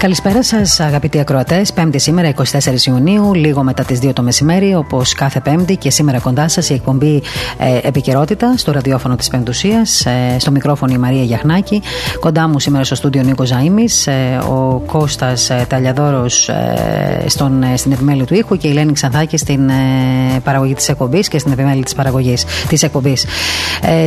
Καλησπέρα σας, αγαπητοί ακροατές. Πέμπτη σήμερα, 24 Ιουνίου, λίγο μετά τις 2 το μεσημέρι, όπως κάθε Πέμπτη και σήμερα κοντά σας η εκπομπή ε, Επικαιρότητα στο ραδιόφωνο της Πεμπτουσίας. Ε, στο μικρόφωνο η Μαρία Γιαχνάκη. Κοντά μου σήμερα στο στούντιο Νίκος Ζαήμι, ε, ο Κώστας ε, Ταλιαδόρος ε, στην επιμέλεια του ήχου και η Λένη Ξανθάκη στην ε, παραγωγή της εκπομπής και στην επιμέλεια της παραγωγής της εκπομπής.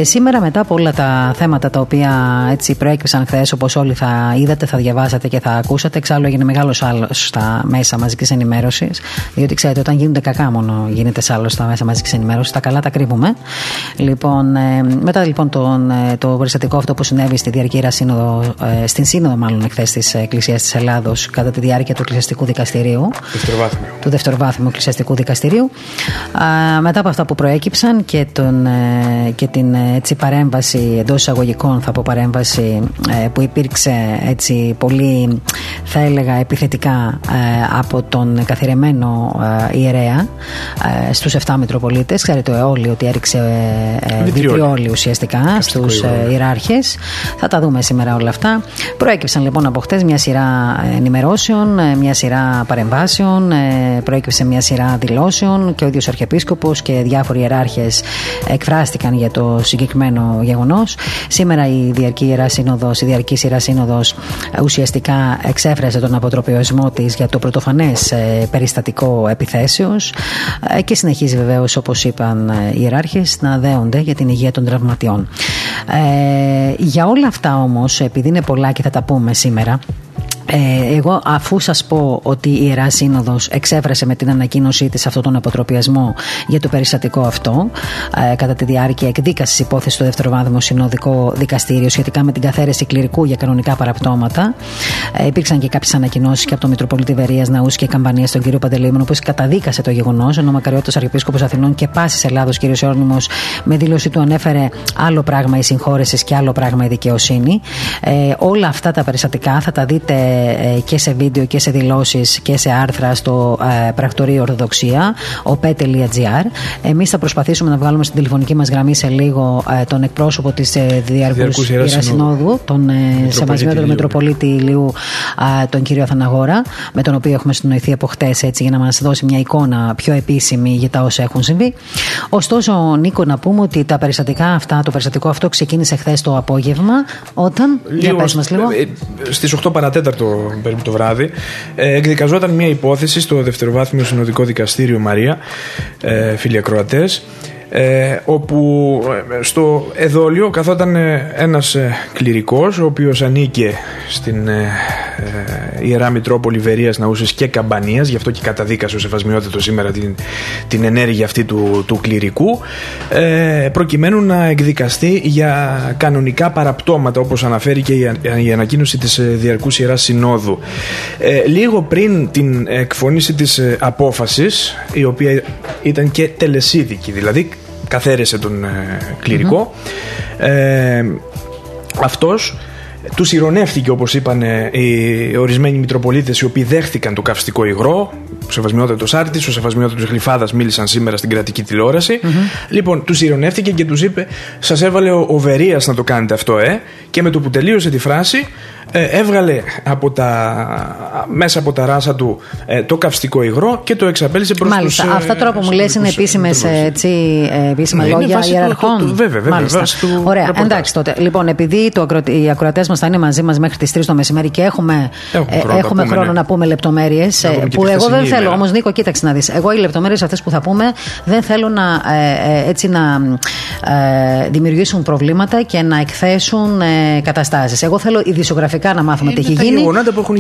σήμερα, μετά από όλα τα θέματα τα οποία έτσι προέκυψαν χθες, όπως όλοι θα είδατε, θα διαβάσατε και θα ακούσατε ακούσατε. Εξάλλου έγινε μεγάλος άλλος στα μέσα μαζικής ενημέρωσης. Διότι ξέρετε, όταν γίνονται κακά μόνο γίνεται άλλο στα μέσα μαζικής ενημέρωσης. Τα καλά τα κρύβουμε. Λοιπόν, ε, μετά λοιπόν τον, ε, το περιστατικό αυτό που συνέβη στη διαρκή σύνοδο, ε, στην σύνοδο μάλλον εχθές της Εκκλησίας της Ελλάδος κατά τη διάρκεια του Εκκλησιαστικού Δικαστηρίου. Δευτεροβάθμιου. Του Δευτεροβάθμιου Εκκλησιαστικού Δικαστηρίου. Α, μετά από αυτά που προέκυψαν και, τον, ε, και την έτσι, παρέμβαση εντός εισαγωγικών, θα πω παρέμβαση που υπήρξε έτσι πολύ θα έλεγα επιθετικά ε, από τον καθιερωμένο ε, ιερέα ε, στους 7 Μητροπολίτες. Ξέρετε όλοι ότι έριξε ε, βιτριόλι ουσιαστικά στους ε, ιεράρχες. Θα τα δούμε σήμερα όλα αυτά. Προέκυψαν λοιπόν από χτες μια σειρά ενημερώσεων, μια σειρά παρεμβάσεων, προέκυψε μια σειρά δηλώσεων και ο ίδιος Αρχιεπίσκοπος και διάφοροι ιεράρχες εκφράστηκαν για το συγκεκριμένο γεγονός. Σήμερα η Διαρκή Ιερά Σύνοδος, η Διαρκής Ιερά Σύνοδος ουσιαστικά εξέφρασε τον αποτροπιασμό της για το πρωτοφανές ε, περιστατικό επιθέσεως ε, και συνεχίζει βεβαίως, όπως είπαν ε, οι ιεράρχες, να δέονται για την υγεία των τραυματιών. Ε, για όλα αυτά όμως, επειδή είναι πολλά και θα τα πούμε σήμερα, ε, εγώ αφού σας πω ότι η Ιερά Σύνοδος εξέφρασε με την ανακοίνωσή της αυτόν τον αποτροπιασμό για το περιστατικό αυτό ε, κατά τη διάρκεια εκδίκασης υπόθεσης στο δευτεροβάθμιο συνοδικό δικαστήριο σχετικά με την καθαίρεση κληρικού για κανονικά παραπτώματα ε, υπήρξαν και κάποιες ανακοινώσεις και από το Μητροπολίτη Βερίας Ναούς και Καμπανίας στον κύριο Παντελήμωνο που καταδίκασε το γεγονός ενώ ο Μακαριώτος Αρχιεπίσκοπος Αθηνών και πάσης Ελλάδος κύριος Ιόρνημος με δήλωση του ανέφερε άλλο πράγμα η συγχώρεσης και άλλο πράγμα η δικαιοσύνη. Ε, όλα αυτά τα περιστατικά θα τα δείτε ε, και σε βίντεο και σε δηλώσεις και σε άρθρα στο ε, πρακτορείο Ορθοδοξία, op.gr. Εμείς θα προσπαθήσουμε να βγάλουμε στην τηλεφωνική μας γραμμή σε λίγο ε, τον εκπρόσωπο της Διαρκούς Ιερασυνόδου, τον Σεβασμιότερο Μητροπολίτη Ηλίου, τον κύριο Αθαναγόρα, με τον οποίο έχουμε συνοηθεί από χτες έτσι για να μας δώσει μια εικόνα πιο επίσημη για τα όσα έχουν συμβεί. Ωστόσο, Νίκο, να πούμε ότι τα περιστατικά αυτά, το περιστατικό αυτό ξεκίνησε χθες το απόγευμα, όταν. Λίγο, για μας λίγο. Στις 8 παρατέταρτο το, περίπου το βράδυ, ε, εκδικαζόταν μια υπόθεση στο Δευτεροβάθμιο Συνοδικό Δικαστήριο Μαρία, ε, φίλοι ακροατές, ε, όπου ε, στο εδόλιο καθόταν ε, ένας κληρικός ο οποίος ανήκε στην ε, Ιερά Μητρόπολη Βερίας Ναούσης και Καμπανίας. Γι' αυτό και καταδίκασε ο Σεφασμιότητο σήμερα την, την ενέργεια αυτή του, του κληρικού. Ε, προκειμένου να εκδικαστεί για κανονικά παραπτώματα όπως αναφέρει και η, η ανακοίνωση της Διαρκούς Ιεράς Συνόδου. Λίγο πριν την εκφωνήση της απόφασης η οποία ήταν και τελεσίδικη δηλαδή καθαίρεσε τον ε, κληρικό. Ε, αυτός τους ηρωνεύτηκε όπως είπαν οι ορισμένοι Μητροπολίτες οι οποίοι δέχτηκαν το καυστικό υγρό. Ο Σεβασμιότατος Άρτης, ο Σεβασμιότατος Γλυφάδας μίλησαν σήμερα στην κρατική τηλεόραση. Mm-hmm. Λοιπόν, τους ηρωνεύτηκε και τους είπε: Σας έβαλε ο, ο Βερίας να το κάνετε αυτό, ε. Και με το που τελείωσε τη φράση, ε, έβγαλε από τα, μέσα από τα ράσα του ε, το καυστικό υγρό και το εξαπέλυσε προς Μάλιστα. τους, Αυτά τώρα που μου λες είναι επίσημες, έτσι, επίσημα ναι, λόγια ιεραρχών. Βέβαια, βέβαια. Μάλιστα. Ωραία, εντάξει τότε. Λοιπόν, επειδή το, οι ακροατές μας θα είναι μαζί μας μέχρι τις 3 το μεσημέρι και έχουμε, έχουμε χρόνο, έχουμε χρόνο ναι. να πούμε λεπτομέρειες που εγώ δεν θέλω, όμως Νίκο κοίταξε να δεις εγώ οι λεπτομέρειες αυτές που θα πούμε δεν θέλω να, έτσι, να δημιουργήσουν προβλήματα και να εκθέσουν καταστάσεις. Εγώ θέλω ειδησιογραφικά να μάθουμε τι έχει γίνει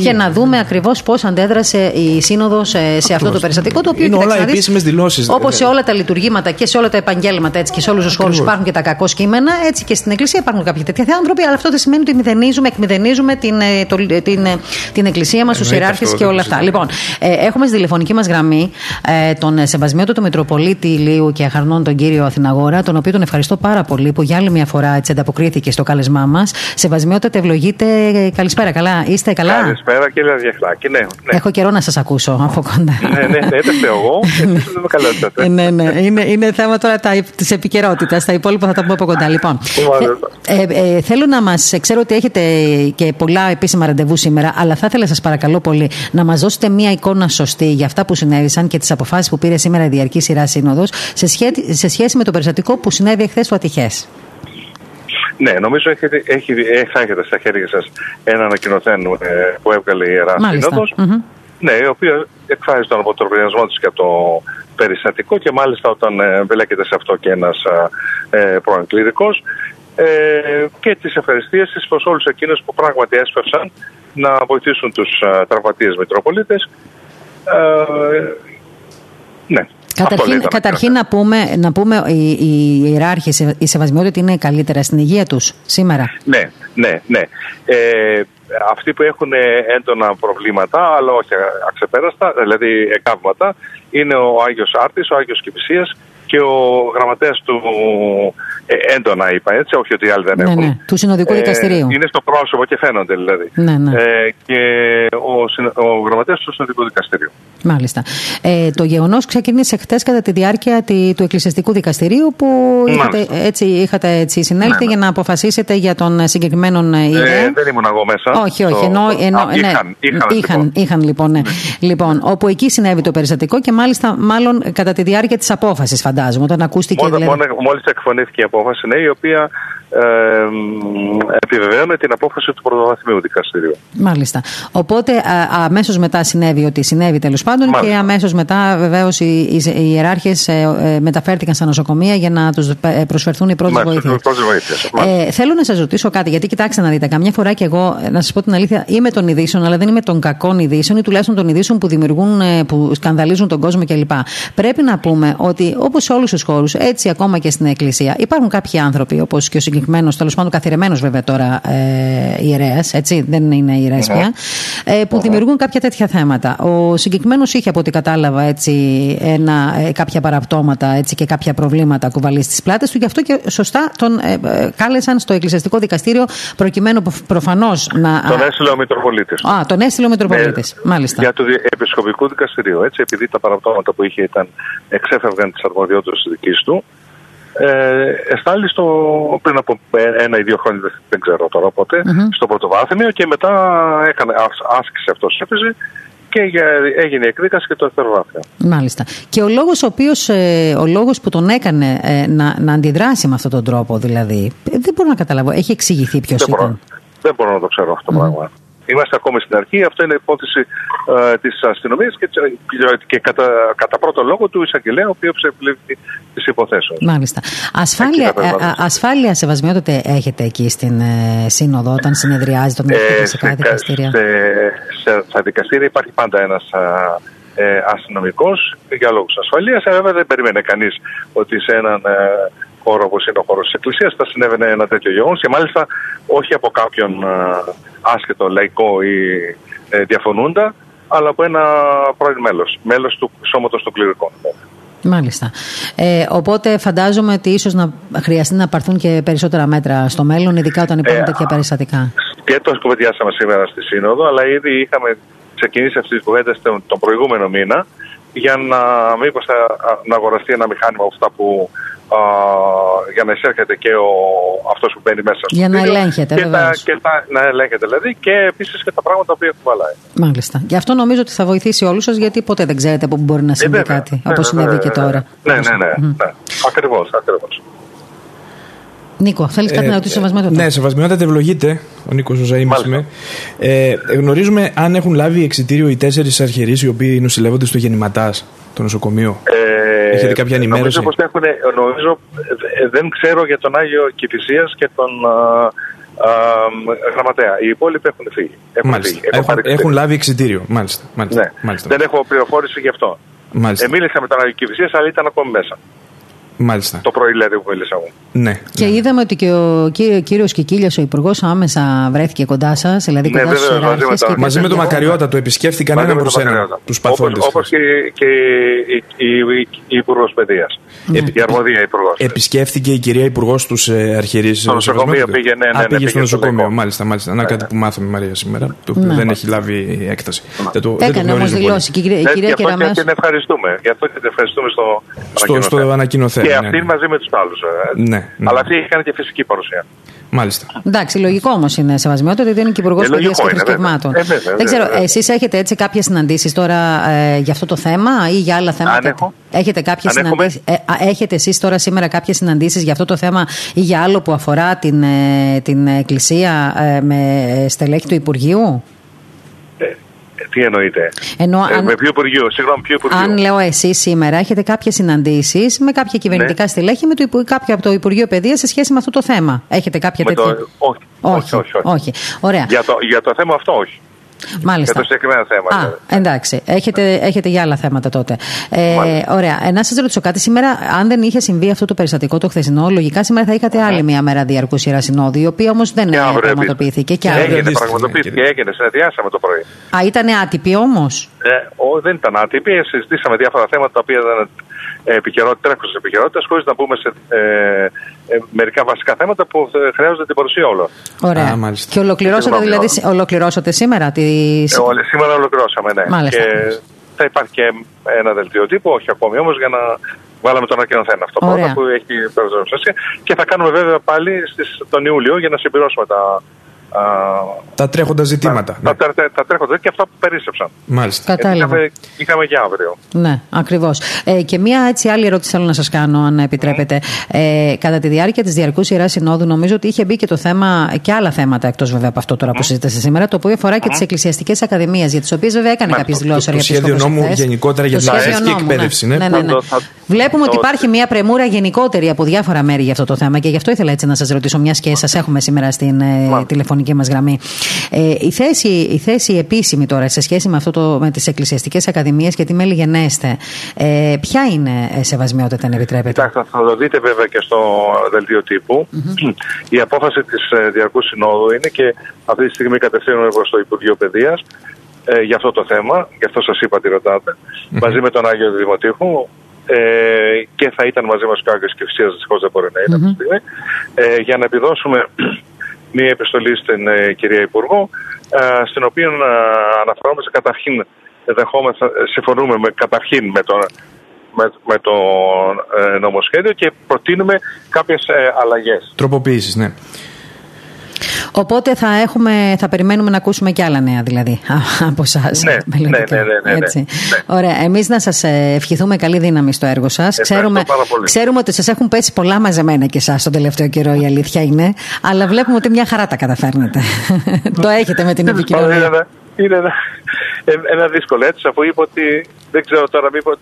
και να δούμε ακριβώς πώς αντέδρασε η Σύνοδος σε, αυτό το περιστατικό. Το οποίο είναι όλα επίσημες δηλώσεις. Όπως σε όλα τα λειτουργήματα και σε όλα τα επαγγέλματα έτσι, και σε όλους τους χώρους υπάρχουν και τα κακό κείμενα, έτσι και στην Εκκλησία υπάρχουν κάποιοι τέτοιοι άνθρωποι, αλλά αυτό δεν σημαίνει ότι μηδενίζουμε, εκμηδενίζουμε την, ε, το, την, ε, την Εκκλησία μας, τους ιεράρχες και όλα αυτά. Λοιπόν, ε, έχουμε στι τηλεφωνική μας γραμμή ε, τον Σεβασμιότο του Μητροπολίτη Ηλίου και Αχαρνών, τον κύριο Αθηναγόρα, τον οποίο τον ευχαριστώ πάρα πολύ που για άλλη μια φορά έτσι ανταποκρίθηκε στο κάλεσμά μας. Σεβασμιότατε, ευλογείτε. Καλησπέρα, καλά. Είστε καλά; Καλησπέρα, κύριε Διαχλάκη. Ναι, ναι. Έχω καιρό να σας ακούσω από κοντά. ναι, ναι, ναι, δεν εγώ. Ε, ναι, ναι. Είναι, είναι θέμα τώρα της επικαιρότητας. Τα υπόλοιπα θα τα πούμε από κοντά. Λοιπόν, ε, ε, θέλω να μας. Ξέρω ότι έχετε και πολλά επίσημα ραντεβού σήμερα, αλλά θα ήθελα σας παρακαλώ πολύ να μας δώσετε μία εικόνα σωστή για αυτά που συνέβησαν και τις αποφάσεις που πήρε σήμερα η Διαρκής Σειράς Σύνοδος σε, σε σχέση με το περιστατικό που συνέβη εχθές στο Ατυχές. Ναι, νομίζω έχετε, έχει, θα έχετε στα χέρια σας ένα ανακοινωθέν ε, που έβγαλε η Ιερά Σύνοδος. Ναι, η οποία εκφράζει τον αποτροπιασμό της για το περιστατικό και μάλιστα όταν ε, μπλέκεται σε αυτό και ένας ε, πρώην ε, και τις ευχαριστίες της προς όλους εκείνους που πράγματι έσπευσαν να βοηθήσουν τους ε, τραυματίες Μητροπολίτες. Ε, ναι. Καταρχήν, καταρχήν να πούμε, να πούμε οι, οι ιεράρχες, οι σεβασμιότητες είναι καλύτερα στην υγεία τους σήμερα. Ναι, ναι, ναι. Ε, αυτοί που έχουν έντονα προβλήματα, αλλά όχι αξεπέραστα, δηλαδή εκάβματα, είναι ο Άγιος Άρτης, ο Άγιος Κηπισίας και ο γραμματέας του ε, έντονα είπα έτσι, όχι ότι οι άλλοι δεν ναι, έχουν. Ναι, του Συνοδικού ε, Δικαστηρίου. Είναι στο πρόσωπο και φαίνονται δηλαδή. Ναι, ναι. Ε, και ο, ο γραμματέας του Συνοδικού Δικαστηρίου. Μάλιστα. Ε, το γεγονός ξεκίνησε χθε κατά τη διάρκεια τη, του Εκκλησιαστικού Δικαστηρίου που είχατε, έτσι, είχατε έτσι συνέλθει ναι, ναι. για να αποφασίσετε για τον συγκεκριμένο ε, ιερέα. Ε, δεν ήμουν εγώ μέσα. Όχι, όχι. Ενώ, ενώ, Α, ναι, είχαν, είχαν, είχαν, λοιπόν. είχαν λοιπόν, ναι. λοιπόν, όπου εκεί συνέβη το περιστατικό και μάλιστα μάλλον κατά τη διάρκεια της απόφασης, φαντάζομαι, όταν ακούστηκε. Μόλι δηλαδή... μόλις εκφωνήθηκε η απόφαση, ναι, η οποία ε, επιβεβαίωνε την απόφαση του Πρωτοβαθμίου Δικαστηρίου. Μάλιστα. Οπότε αμέσως μετά συνέβη ότι συνέβη τέλος πάντων και αμέσως μετά βεβαίως οι, οι, οι ιεράρχες ε, ε, μεταφέρθηκαν στα νοσοκομεία για να τους ε, προσφερθούν οι πρώτες βοήθειες. Ε, θέλω να σας ρωτήσω κάτι, γιατί κοιτάξτε να δείτε, καμιά φορά και εγώ, να σας πω την αλήθεια, είμαι των ειδήσεων, αλλά δεν είμαι των κακών ειδήσεων ή τουλάχιστον των ειδήσεων που δημιουργούν, που σκανδαλίζουν τον κόσμο κλπ. Πρέπει να πούμε ότι όπως σε όλους τους χώρους, έτσι ακόμα και στην Εκκλησία, υπάρχουν κάποιοι άνθρωποι, όπως και ο συγκεκριμένος, τέλος πάντων καθιερωμένος βέβαια τώρα ε, ιερέα, έτσι, δεν είναι ιερέα πια, ε, που δημιουργούν κάποια τέτοια θέματα. Ο συγκεκριμένος είχε από ό,τι κατάλαβα έτσι, ένα, ε, κάποια παραπτώματα έτσι, και κάποια προβλήματα κουβαλεί στις πλάτες του. Γι' αυτό και σωστά τον ε, ε, κάλεσαν στο Εκκλησιαστικό Δικαστήριο προκειμένου προφανώς να. Τον έστειλε ο Μητροπολίτης. Α, τον έστειλε ο Μητροπολίτης. Ναι, Μάλιστα. Για το Επισκοπικό Δικαστηρίο. Έτσι, επειδή τα παραπτώματα που είχε ήταν εξέφευγαν τις αρμοδιότητες της δικής του, ε, εστάλει στο, πριν από ένα ή δύο χρόνια, δεν ξέρω τώρα πότε, mm-hmm. στο πρωτοβάθμιο και μετά έκανε, άσκησε αυτό, έπαιζε και έγινε η εκδίκαση και το δευτεροβάθμιο. Μάλιστα. Και ο λόγος, ο οποίος, ε, ο λόγος που τον έκανε ε, να, να αντιδράσει με αυτόν τον τρόπο, δηλαδή, δεν μπορώ να καταλάβω. Έχει εξηγηθεί ποιος ήταν. Μπορώ, δεν μπορώ να το ξέρω αυτό το mm. πράγμα. Είμαστε ακόμη στην αρχή. Αυτό είναι υπόθεση ε, της αστυνομίας και, και κατά, κατά πρώτο λόγο του εισαγγελέα, ο οποίος επιλέγει τις υποθέσεις. Μάλιστα. Ασφάλεια, ε, ασφάλεια σεβασμιότατε έχετε εκεί στην ε, Σύνοδο όταν συνεδριάζει τον ε, σε κάθε δικαστήρια. Σε, σε, στα δικαστήρια υπάρχει πάντα ένας ε, αστυνομικός για λόγους ασφαλείας. Ε, βέβαια δεν περίμενε κανείς ότι σε έναν ε, χώρο όπως είναι ο χώρος της Εκκλησίας θα συνέβαινε ένα τέτοιο γεγονός και μάλιστα όχι από κάποιον ε, άσχετο λαϊκό ή ε, διαφωνούντα, αλλά από ένα πρώην μέλος, μέλος του σώματος των κληρικών. Μάλιστα. Ε, οπότε φαντάζομαι ότι ίσως να χρειαστεί να πάρθουν και περισσότερα μέτρα στο μέλλον, ειδικά όταν υπάρχουν ε, τέτοια περιστατικά. Και το κουβεντιάσαμε σήμερα στη Σύνοδο, αλλά ήδη είχαμε ξεκινήσει αυτή τη κουβέντα τον προηγούμενο μήνα για να μήπως θα, να αγοραστεί ένα μηχάνημα από αυτά που α, για να εισέρχεται και ο, αυτός που μπαίνει μέσα στο Για να ελέγχεται και, τα, και τα, να ελέγχεται δηλαδή και επίσης και τα πράγματα που κουβαλάει. Μάλιστα. Γι' αυτό νομίζω ότι θα βοηθήσει όλους σας γιατί ποτέ δεν ξέρετε που μπορεί να συμβεί ε, κάτι ναι, όπως συνέβη και τώρα. Ναι, ναι, ναι. ναι, ναι. Ακριβώς, ακριβώς. Νίκο, θέλεις κάτι ε, να ρωτήσεις σεβασμιότατα. Ναι, σεβασμιότατα ευλογείται. Ο Νίκος Ζωζαή Ε, γνωρίζουμε αν έχουν λάβει εξητήριο οι τέσσερις αρχαιρεί οι οποίοι νοσηλεύονται στο γεννηματάς, το νοσοκομείο. Ε, Έχετε κάποια ενημέρωση; Νομίζω, πως έχουν, νομίζω ε, δεν ξέρω για τον Άγιο Κυφυσία και τον α, α, γραμματέα. Οι υπόλοιποι έχουν φύγει. Έχουν, μάλιστα. Φύγει. Έχουν, έχουν, έχουν λάβει εξητήριο. Μάλιστα. μάλιστα. Ναι. μάλιστα. Δεν έχω πληροφόρηση γι' αυτό. Μάλιστα. Ε, μίλησα με τον Άγιο Κυφυσία, αλλά ήταν ακόμη μέσα. Μάλιστα. Το πρωί δηλαδή που μίλησα εγώ. Ναι. Και ναι. είδαμε ότι και ο κύριος Κικίλια, ο Υπουργός, άμεσα βρέθηκε κοντά σας, δηλαδή ναι, κοντά στους μαζί, με και μαζί με τον Μακαριώτα το επισκέφθηκαν ένα προς ένα τους παθόντες. Όπω και, και η, η, η, η Υπουργός Παιδείας. Ναι. Η αρμοδία Υπουργός. Επισκέφθηκε η κυρία Υπουργός τους ε, αρχηρεί. Στο νοσοκομείο πήγε, ναι, ναι, ναι, πήγε στο νοσοκομείο, μάλιστα. μάλιστα. Να κάτι που μάθαμε Μαρία σήμερα, το οποίο δεν έχει λάβει έκταση. Έκανε όμως δηλώσεις και η κυρία Κεραμέο. Και την ευχαριστούμε. Γι' αυτό και την ευχαριστούμε στο ανακοινωθέν. Και αυτή μαζί με τους άλλους. Ναι. Αλλά αυτή έχει κάνει και φυσική παρουσία. Μάλιστα. Εντάξει, λογικό όμως είναι σεβασμιότητα ότι δεν είναι και υπουργός παιδείας και θρησκευμάτων. Ε, δεν ξέρω, εσείς έχετε έτσι κάποιες συναντήσεις τώρα ε, για αυτό το θέμα ή για άλλα θέματα; Αν έχω. Έχετε κάποιες συναντήσεις. Ε, έχετε εσείς τώρα σήμερα κάποιες συναντήσεις για αυτό το θέμα ή για άλλο που αφορά την, ε, την Εκκλησία ε, με στελέχη του Υπουργείου; Τι εννοείτε; Ενώ, ε, αν, με ποιο Υπουργείο, συγγνώμη, ποιο Υπουργείο; Αν λέω εσεί σήμερα έχετε κάποιες συναντήσεις με κάποια κυβερνητικά ναι. στελέχη με το, κάποια από το Υπουργείο Παιδείας σε σχέση με αυτό το θέμα. Έχετε κάποια τέτοια. Το... Όχι, όχι, όχι, όχι, όχι. Ωραία. Για το, για το θέμα αυτό, όχι. Μάλιστα. Για το συγκεκριμένο θέμα. Α, εντάξει. Έχετε, έχετε για άλλα θέματα τότε. Ε, ωραία. Ε, να σας ρωτήσω κάτι. Σήμερα, αν δεν είχε συμβεί αυτό το περιστατικό το χθεσινό, λογικά σήμερα θα είχατε άλλη μια μέρα διαρκού Ιερά Συνόδου, η οποία όμως δεν πραγματοποιήθηκε. Και αύριο. Έγινε, πραγματοποιήθηκε, έγινε. Συνεδριάσαμε το πρωί. Α, ήταν άτυπη όμως; Ε, δεν ήταν άτυπη. Συζητήσαμε διάφορα θέματα τα οποία δεν επικαιρότητα, τρέχουσε επικαιρότητας, χωρίς να μπούμε σε ε, ε, μερικά βασικά θέματα που χρειάζονται την παρουσία όλων. Ωραία. Α, και ολοκληρώσατε, δηλαδή, ολοκληρώσατε σήμερα τη. Ε, σήμερα ολοκληρώσαμε, ναι. Μάλιστα. Και θα υπάρχει και ένα δελτίο τύπου, όχι ακόμη όμως, για να βάλαμε τον ανακοινωθέν αυτό πρώτα που έχει προσδοκία. Και θα κάνουμε βέβαια πάλι στις, τον Ιούλιο για να συμπληρώσουμε τα, τα τρέχοντα ζητήματα. Ναι. Τα, τα, τα, τρέχοντα και αυτά που περίσσεψαν. Μάλιστα. Κατάλαβα. Είχαμε, είχαμε και αύριο. Ναι, ακριβώς. Ε, και μία έτσι άλλη ερώτηση θέλω να σας κάνω, αν επιτρέπετε. Ε, κατά τη διάρκεια της Διαρκούς Ιεράς Συνόδου, νομίζω ότι είχε μπει και το θέμα και άλλα θέματα, εκτός βέβαια από αυτό τώρα που συζητήσατε σήμερα, το οποίο αφορά και τις εκκλησιαστικές ακαδημίες, για τις οποίες βέβαια έκανε κάποιες δηλώσεις ο Το σχέδιο νόμου γενικότερα για την λαϊκή εκπαίδευση. Ναι, ναι, ναι. Βλέπουμε ότι υπάρχει μια πρεμούρα γενικότερη από διάφορα μέρη για αυτό το θέμα και γι' αυτό ήθελα έτσι να σας ρωτήσω, μιας και σας έχουμε σήμερα στην τηλεφωνική τηλεφωνική μας γραμμή. Ε, η, θέση, η θέση επίσημη τώρα σε σχέση με, αυτό το, με τις εκκλησιαστικές ακαδημίες και τι μέλη γενέστε, ε, ποια είναι ε, σεβασμιότητα, αν επιτρέπετε; Κοιτάξτε, θα το δείτε βέβαια και στο δελτίο τύπου. Mm-hmm. Η απόφαση της ε, Διαρκούς Συνόδου είναι και αυτή τη στιγμή κατευθύνουμε προς το Υπουργείο Παιδείας ε, για αυτό το θέμα. Γι' αυτό σας είπα τι ρωτάτε. Mm-hmm. Μαζί με τον Άγιο Δημοτήχου, ε, και θα ήταν μαζί μας και ο Άγιος Κυφσία, δυστυχώς δεν μπορεί να είναι αυτή τη στιγμή, ε, για να επιδώσουμε μία επιστολή στην ε, κυρία Υπουργό, ε, στην οποία ε, αναφερόμαστε καταρχήν, δεχόμεθα, συμφωνούμε με, καταρχήν με το, με, με το νομοσχέδιο και προτείνουμε κάποιες αλλαγές. Τροποποίησεις, ναι. Οπότε θα, έχουμε, θα περιμένουμε να ακούσουμε και άλλα νέα δηλαδή από εσάς. Ναι, ναι, ναι, ναι, ναι, ναι, Ωραία. Εμείς να σας ευχηθούμε καλή δύναμη στο έργο σας. Ξέρουμε, ξέρουμε ότι σας έχουν πέσει πολλά μαζεμένα και εσάς τον τελευταίο καιρό, η αλήθεια είναι. Αλλά βλέπουμε ότι μια χαρά τα καταφέρνετε. Το έχετε με την επικοινωνία. Είναι ένα δύσκολο έτσι, αφού είπε ότι δεν ξέρω τώρα μήπως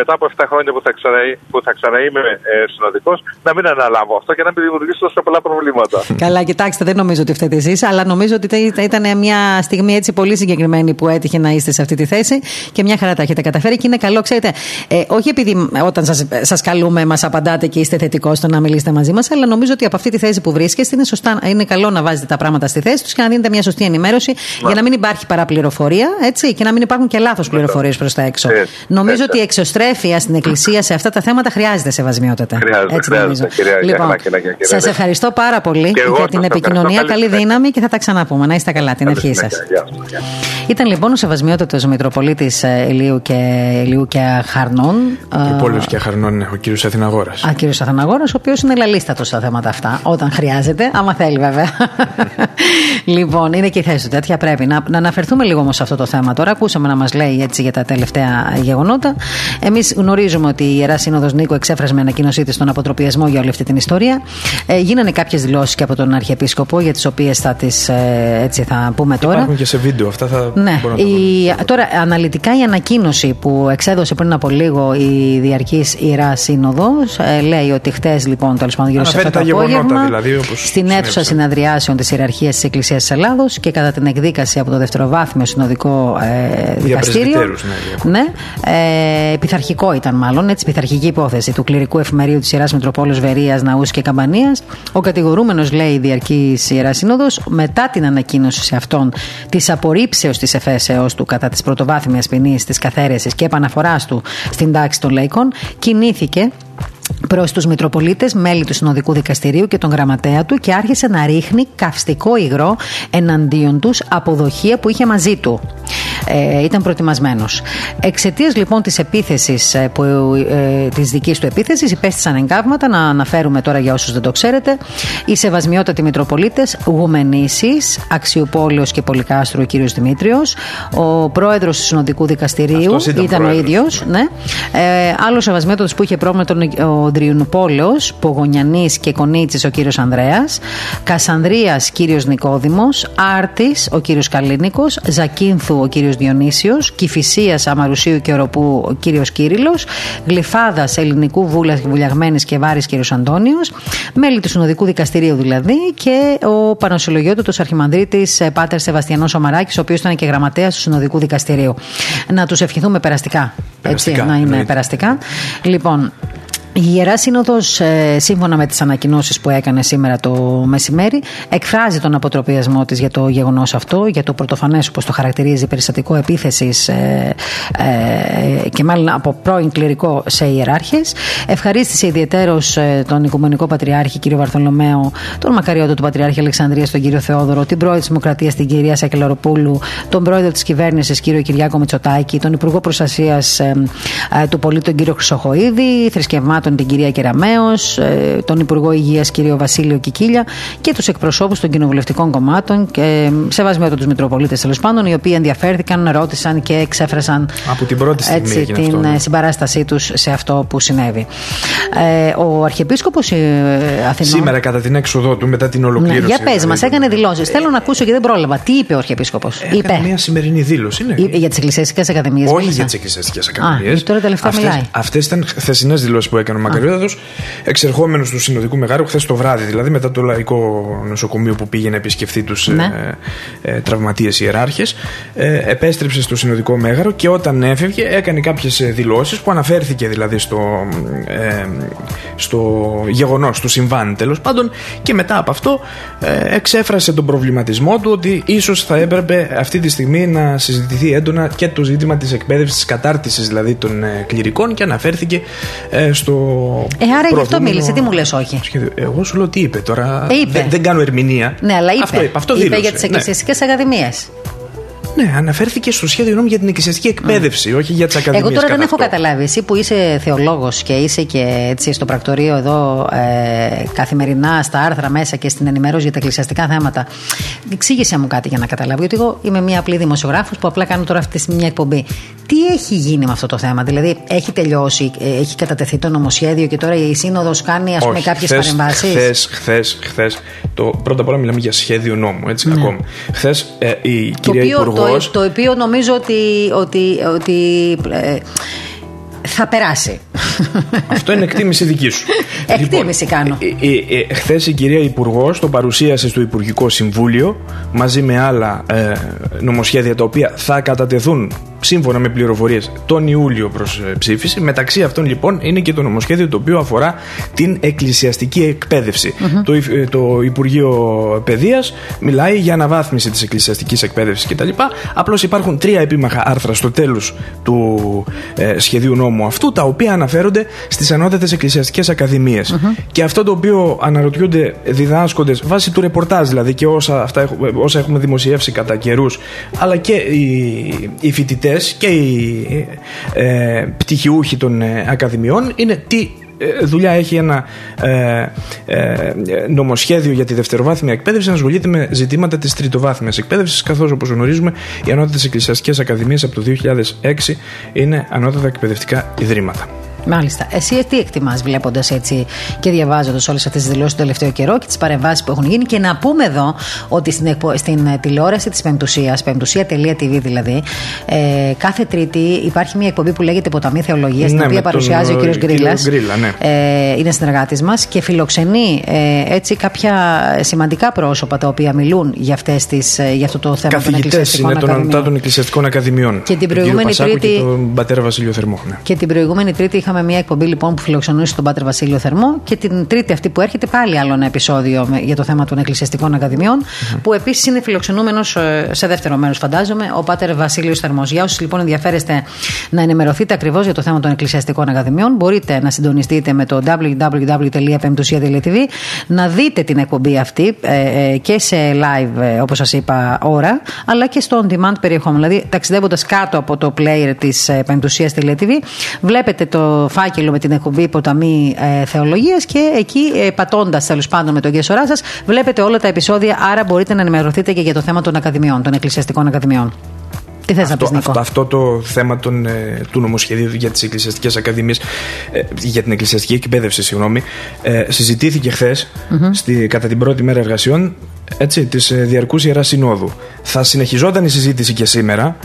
μετά από 7 χρόνια που θα, ξανα, που θα ξαναείμαι ε, συνοδικός να μην αναλάβω αυτό και να μην δημιουργήσω τόσο πολλά προβλήματα. Καλά, κοιτάξτε, δεν νομίζω ότι φταίτε εσείς, αλλά νομίζω ότι ήταν μια στιγμή έτσι πολύ συγκεκριμένη που έτυχε να είστε σε αυτή τη θέση και μια χαρά τα έχετε καταφέρει και είναι καλό, ξέρετε, ε, όχι επειδή όταν σας καλούμε μας απαντάτε και είστε θετικός στο να μιλήσετε μαζί μας, αλλά νομίζω ότι από αυτή τη θέση που βρίσκεστε είναι, σωστά, είναι καλό να βάζετε τα πράγματα στη θέση τους και να δίνετε μια σωστή ενημέρωση για να μην υπάρχει παραπληροφορία έτσι, και να μην υπάρχουν και λάθος πληροφορίες προς τα έξω. Ε, νομίζω ε, ότι η εξωστρέφεια στην Εκκλησία σε αυτά τα θέματα χρειάζεται σεβασμιότητα. Χρειάζεται, Έτσι χρειάζεται, κυρία, λοιπόν, σας ευχαριστώ πάρα πολύ για την επικοινωνία. Καλή δύναμη και θα τα ξαναπούμε. Να είστε καλά, την ευχή σας. Ήταν λοιπόν ο σεβασμιότατος Μητροπολίτης ε, Ελίου και, Ελίου και Χαρνών. Μητροπόλιο και Χαρνών είναι ο κύριος Αθηναγόρας. Α, κύριος Αθηναγόρας, ο οποίος είναι λαλίστατος στα θέματα αυτά. Όταν χρειάζεται, άμα θέλει βέβαια. λοιπόν, είναι και η θέση του τέτοια. Πρέπει να, να αναφερθούμε λίγο όμως σε αυτό το θέμα τώρα. Ακούσαμε να μας λέει έτσι για τα τελευταία γεγονότα. Εμείς γνωρίζουμε ότι η Ιερά Σύνοδος Νίκο εξέφρασε με ανακοίνωσή της στον αποτροπιασμό για όλη αυτή την ιστορία. Ε, γίνανε κάποιες δηλώσεις και από τον Αρχιεπίσκοπο για τις οποίες θα τις ε, έτσι θα πούμε τώρα. Υπάρχουν και σε βίντεο, αυτά θα ναι. η, Τώρα, αναλυτικά η ανακοίνωση που εξέδωσε πριν από λίγο η Διαρκής Ιερά Σύνοδος ε, λέει ότι χτες λοιπόν τέλος πάντων γύρω σε αυτό το απόγευμα δηλαδή, στην αίθουσα συναδριάσεων της Ιεραρχίας της Εκκλησίας της Ελλάδος και κατά την εκδίκαση από το δευτεροβάθμιο συνοδικό ε, δικαστήριο. Ναι, ναι. Ε, πειθαρχικό ήταν μάλλον, έτσι, πειθαρχική υπόθεση του κληρικού εφημερίου της Ιεράς Μητροπόλεως Βερίας, Ναούς και Καμπανίας. Ο κατηγορούμενος, λέει, διαρκής Ιεράς Σύνοδος, μετά την ανακοίνωση σε αυτόν της απορρίψεως της εφέσεως του κατά της πρωτοβάθμιας ποινής της καθαίρεσης και επαναφοράς του στην τάξη των λαϊκών, κινήθηκε προς τους Μητροπολίτες, μέλη του Συνοδικού Δικαστηρίου και τον γραμματέα του και άρχισε να ρίχνει καυστικό υγρό εναντίον τους αποδοχεία που είχε μαζί του. Ε, ήταν προετοιμασμένος. Εξαιτίας λοιπόν της επίθεσης, ε, ε, της δικής του επίθεσης, υπέστησαν εγκάβματα. Να αναφέρουμε τώρα για όσους δεν το ξέρετε. Οι σεβασμιότατοι Μητροπολίτες Γουμενίση, Αξιοπόλεως και Πολυκάστρου ο κύριος Δημήτριος. Ο πρόεδρος του Συνοδικού Δικαστηρίου ήταν, ήταν ο ίδιος. Ναι. Ε, Άλλος σεβασμιότατος που είχε πρόβλημα τον ο Ντριουνοπόλεο, Πογονιανή και Κονίτσης ο κύριος Ανδρέας. Κασανδρίας κύριος Νικόδημος. Άρτης ο κύριος Καλίνικος. Ζακίνθου ο κύριος Διονύσιος, Κυφυσίας Αμαρουσίου και Οροπού ο κύριος Κύριλο, Γλυφάδας Ελληνικού Βούλας Βουλιαγμένης και Βάρης κύριος Αντώνιος, μέλη του Συνοδικού Δικαστηρίου δηλαδή και ο Πανοσυλλογιότοτο Αρχιμανδρίτης ε, Πάτερ Σεβαστιανός Ομαράκης, ο οποίος ήταν και γραμματέας του Συνοδικού Δικαστηρίου. Να τους ευχηθούμε περαστικά. περαστικά έτσι, να είναι περαστικά. Λοιπόν, η Ιερά Σύνοδος, ε, σύμφωνα με τις ανακοινώσεις που έκανε σήμερα το μεσημέρι, εκφράζει τον αποτροπιασμό της για το γεγονός αυτό, για το πρωτοφανές, όπως το χαρακτηρίζει, περιστατικό επίθεσης ε, ε, και μάλλον από πρώην κληρικό σε ιεράρχες. Ευχαρίστησε ιδιαίτερω ε, τον Οικουμενικό Πατριάρχη κ. Βαρθολομαίο, τον Μακαριώτο του Πατριάρχη Αλεξανδρίας, τον κ. Θεόδωρο, την πρόεδρο της Δημοκρατίας, την κυρία Σακελαροπούλου, τον πρόεδρο της κυβέρνησης, κ. Κυριάκο Μητσοτάκη, τον Υπουργό Προστασίας ε, ε, του Πολίτη, τον κ. Χρυσοχοίδη, θρησκευμάτων την κυρία Κεραμέο, ε, τον Υπουργό Υγείας κύριο Βασίλειο Κικίλια και τους εκπροσώπους των κοινοβουλευτικών κομμάτων και σεβασμιότο τους Μητροπολίτες τέλος πάντων, οι οποίοι ενδιαφέρθηκαν, ρώτησαν και εξέφρασαν Από την, πρώτη στιγμή έτσι, την αυτό, ναι. συμπαράστασή τους σε αυτό που συνέβη. Ε, ο Αρχιεπίσκοπος ε, Αθηνών. Σήμερα, κατά την έξοδό του, μετά την ολοκλήρωση. Ναι, για πες, μας έκανε δηλώσεις. Ε, Θέλω να ακούσω και δεν πρόλαβα. Τι είπε ο Αρχιεπίσκοπος; Είπε μια σημερινή δήλωση. Ναι. Για τις Εκκλησιαστικές Ακαδημίες. Όχι για τις Εκκλησιαστικές Ακαδημίες. Τώρα τελευταία μιλάει. Αυτές ήταν χθεσινές δηλώσεις που έκανε έκανε ο Μακαριώτατο, εξερχόμενος του Συνοδικού Μεγάρου, χθες το βράδυ δηλαδή, μετά το λαϊκό νοσοκομείο που πήγε να επισκεφθεί τους ναι. ε, ε, τραυματίες ιεράρχες. Ε, επέστρεψε στο Συνοδικό Μέγαρο και όταν έφευγε έκανε κάποιες δηλώσεις που αναφέρθηκε δηλαδή στο, ε, στο γεγονός του συμβάν τέλος πάντων και μετά από αυτό ε, εξέφρασε τον προβληματισμό του ότι ίσως θα έπρεπε αυτή τη στιγμή να συζητηθεί έντονα και το ζήτημα της εκπαίδευσης, της κατάρτισης δηλαδή των ε, κληρικών και αναφέρθηκε ε, στο ε, άρα γι' αυτό μίλησε, τι μου λες, όχι; Εγώ σου λέω τι είπε τώρα. Ε, είπε. Δεν, κάνω ερμηνεία. Ναι, αλλά είπε. Αυτό είπε, αυτό είπε για τις εκκλησιαστικές ναι. ακαδημίες. Ναι, αναφέρθηκε στο σχέδιο νόμου για την εκκλησιαστική εκπαίδευση, mm. όχι για τις ακαδημίες. Εγώ τώρα δεν έχω καταλάβει. Εσύ που είσαι θεολόγος και είσαι και έτσι στο πρακτορείο εδώ ε, καθημερινά στα άρθρα μέσα και στην ενημέρωση για τα εκκλησιαστικά θέματα. Εξήγησε μου κάτι για να καταλάβω. Γιατί εγώ είμαι μια απλή δημοσιογράφος που απλά κάνω τώρα αυτή τη μια εκπομπή. Τι έχει γίνει με αυτό το θέμα, Δηλαδή έχει τελειώσει, ε, έχει κατατεθεί το νομοσχέδιο και τώρα η Σύνοδος κάνει ας πούμε κάποιες παρεμβάσεις; Χθε, χθε, χθες. Πρώτα απ' όλα μιλάμε για σχέδιο νόμου, έτσι ναι. ακόμα. Χθες ε, η κυρία Υπουργό το, το οποίο νομίζω ότι, ότι, ότι ε, θα περάσει. Αυτό είναι εκτίμηση δική σου. εκτίμηση λοιπόν, κάνω. Ε, ε, ε, Χθες η κυρία Υπουργός το παρουσίασε στο Υπουργικό Συμβούλιο μαζί με άλλα ε, νομοσχέδια τα οποία θα κατατεθούν σύμφωνα με πληροφορίες τον Ιούλιο προ ε, ψήφιση. Μεταξύ αυτών λοιπόν είναι και το νομοσχέδιο το οποίο αφορά την εκκλησιαστική Το, ε, το Υπουργείο Παιδείας μιλάει για αναβάθμιση της εκκλησιαστικής εκπαίδευσης κτλ. Απλώς υπάρχουν τρία επίμαχα άρθρα στο τέλος του ε, σχεδίου νόμου αυτού, τα οποία αναφέρονται στις ανώτατες εκκλησιαστικές Και αυτό το οποίο αναρωτιούνται διδάσκοντες βάσει του ρεπορτάζ δηλαδή και όσα, αυτά, όσα έχουμε δημοσιεύσει κατά καιρούς, αλλά και οι, οι φοιτητές και οι ε, πτυχιούχοι των ε, ακαδημιών είναι τι ε, δουλειά έχει ένα ε, ε, νομοσχέδιο για τη δευτεροβάθμια εκπαίδευση να ασχολείται με ζητήματα της τριτοβάθμιας εκπαίδευσης, καθώς όπως γνωρίζουμε οι ανώτατες εκκλησιαστικές ακαδημίες από το 2006 είναι ανώτατα εκπαιδευτικά ιδρύματα. Μάλιστα. Εσύ τι εκτιμάς βλέποντας έτσι και διαβάζοντας όλες αυτές τις δηλώσεις του τελευταίο καιρό και τις παρεμβάσεις που έχουν γίνει. Και να πούμε εδώ ότι στην, στην ε, τηλεόραση της Πεμπτουσίας, πεμπτουσία.tv δηλαδή, ε, κάθε Τρίτη υπάρχει μια εκπομπή που λέγεται Ποταμή Θεολογίας, ναι, την οποία παρουσιάζει ο κ. Γκρίλας. Ναι. Ε, είναι συνεργάτης μας και φιλοξενεί ε, έτσι κάποια σημαντικά πρόσωπα τα οποία μιλούν για, αυτές τις, ε, για αυτό το θέμα των εκκλησιαστικών είναι των, των εκκλησιαστικών ακαδημιών. Και την προηγούμενη Τρίτη. Και τον πατέρα Βασίλειο Θερμό. Ναι. Και την προηγούμενη Τρίτη είχαμε μια εκπομπή λοιπόν που φιλοξενούσε τον Πάτερ Βασίλειο Θερμό και την Τρίτη αυτή που έρχεται πάλι άλλο ένα επεισόδιο για το θέμα των εκκλησιαστικών ακαδημιών mm-hmm. που επίσης είναι φιλοξενούμενος ε, σε δεύτερο μέρος, φαντάζομαι, ο Πάτερ Βασίλειος Θερμός. Για όσους λοιπόν ενδιαφέρεστε να ενημερωθείτε ακριβώς για το θέμα των εκκλησιαστικών ακαδημιών, μπορείτε να συντονιστείτε με το www.pemtusia.tv να δείτε την εκπομπή αυτή ε, ε, και σε live, όπως σας είπα, ώρα, αλλά και στο on demand περιεχόμενο. Δηλαδή, ταξιδεύοντας κάτω από το player της Pemtusia.tv, βλέπετε το φάκελο με την εκπομπή Ποταμή ε, Θεολογίας και εκεί ε, πατώντας τέλος πάντων με τον Γεσορά σας, βλέπετε όλα τα επεισόδια. Άρα μπορείτε να ενημερωθείτε και για το θέμα των ακαδημιών, των εκκλησιαστικών ακαδημιών. Τι θες αυτό, να πεις, αυτό, αυτό, το θέμα των, ε, του νομοσχεδίου για τις εκκλησιαστικές ακαδημίες, ε, για την εκκλησιαστική εκπαίδευση, συγγνώμη, ε, συζητήθηκε χθες mm-hmm. κατά την πρώτη μέρα εργασιών έτσι, της ε, Διαρκούς Ιεράς Συνόδου. Θα συνεχιζόταν η συζήτηση και σήμερα,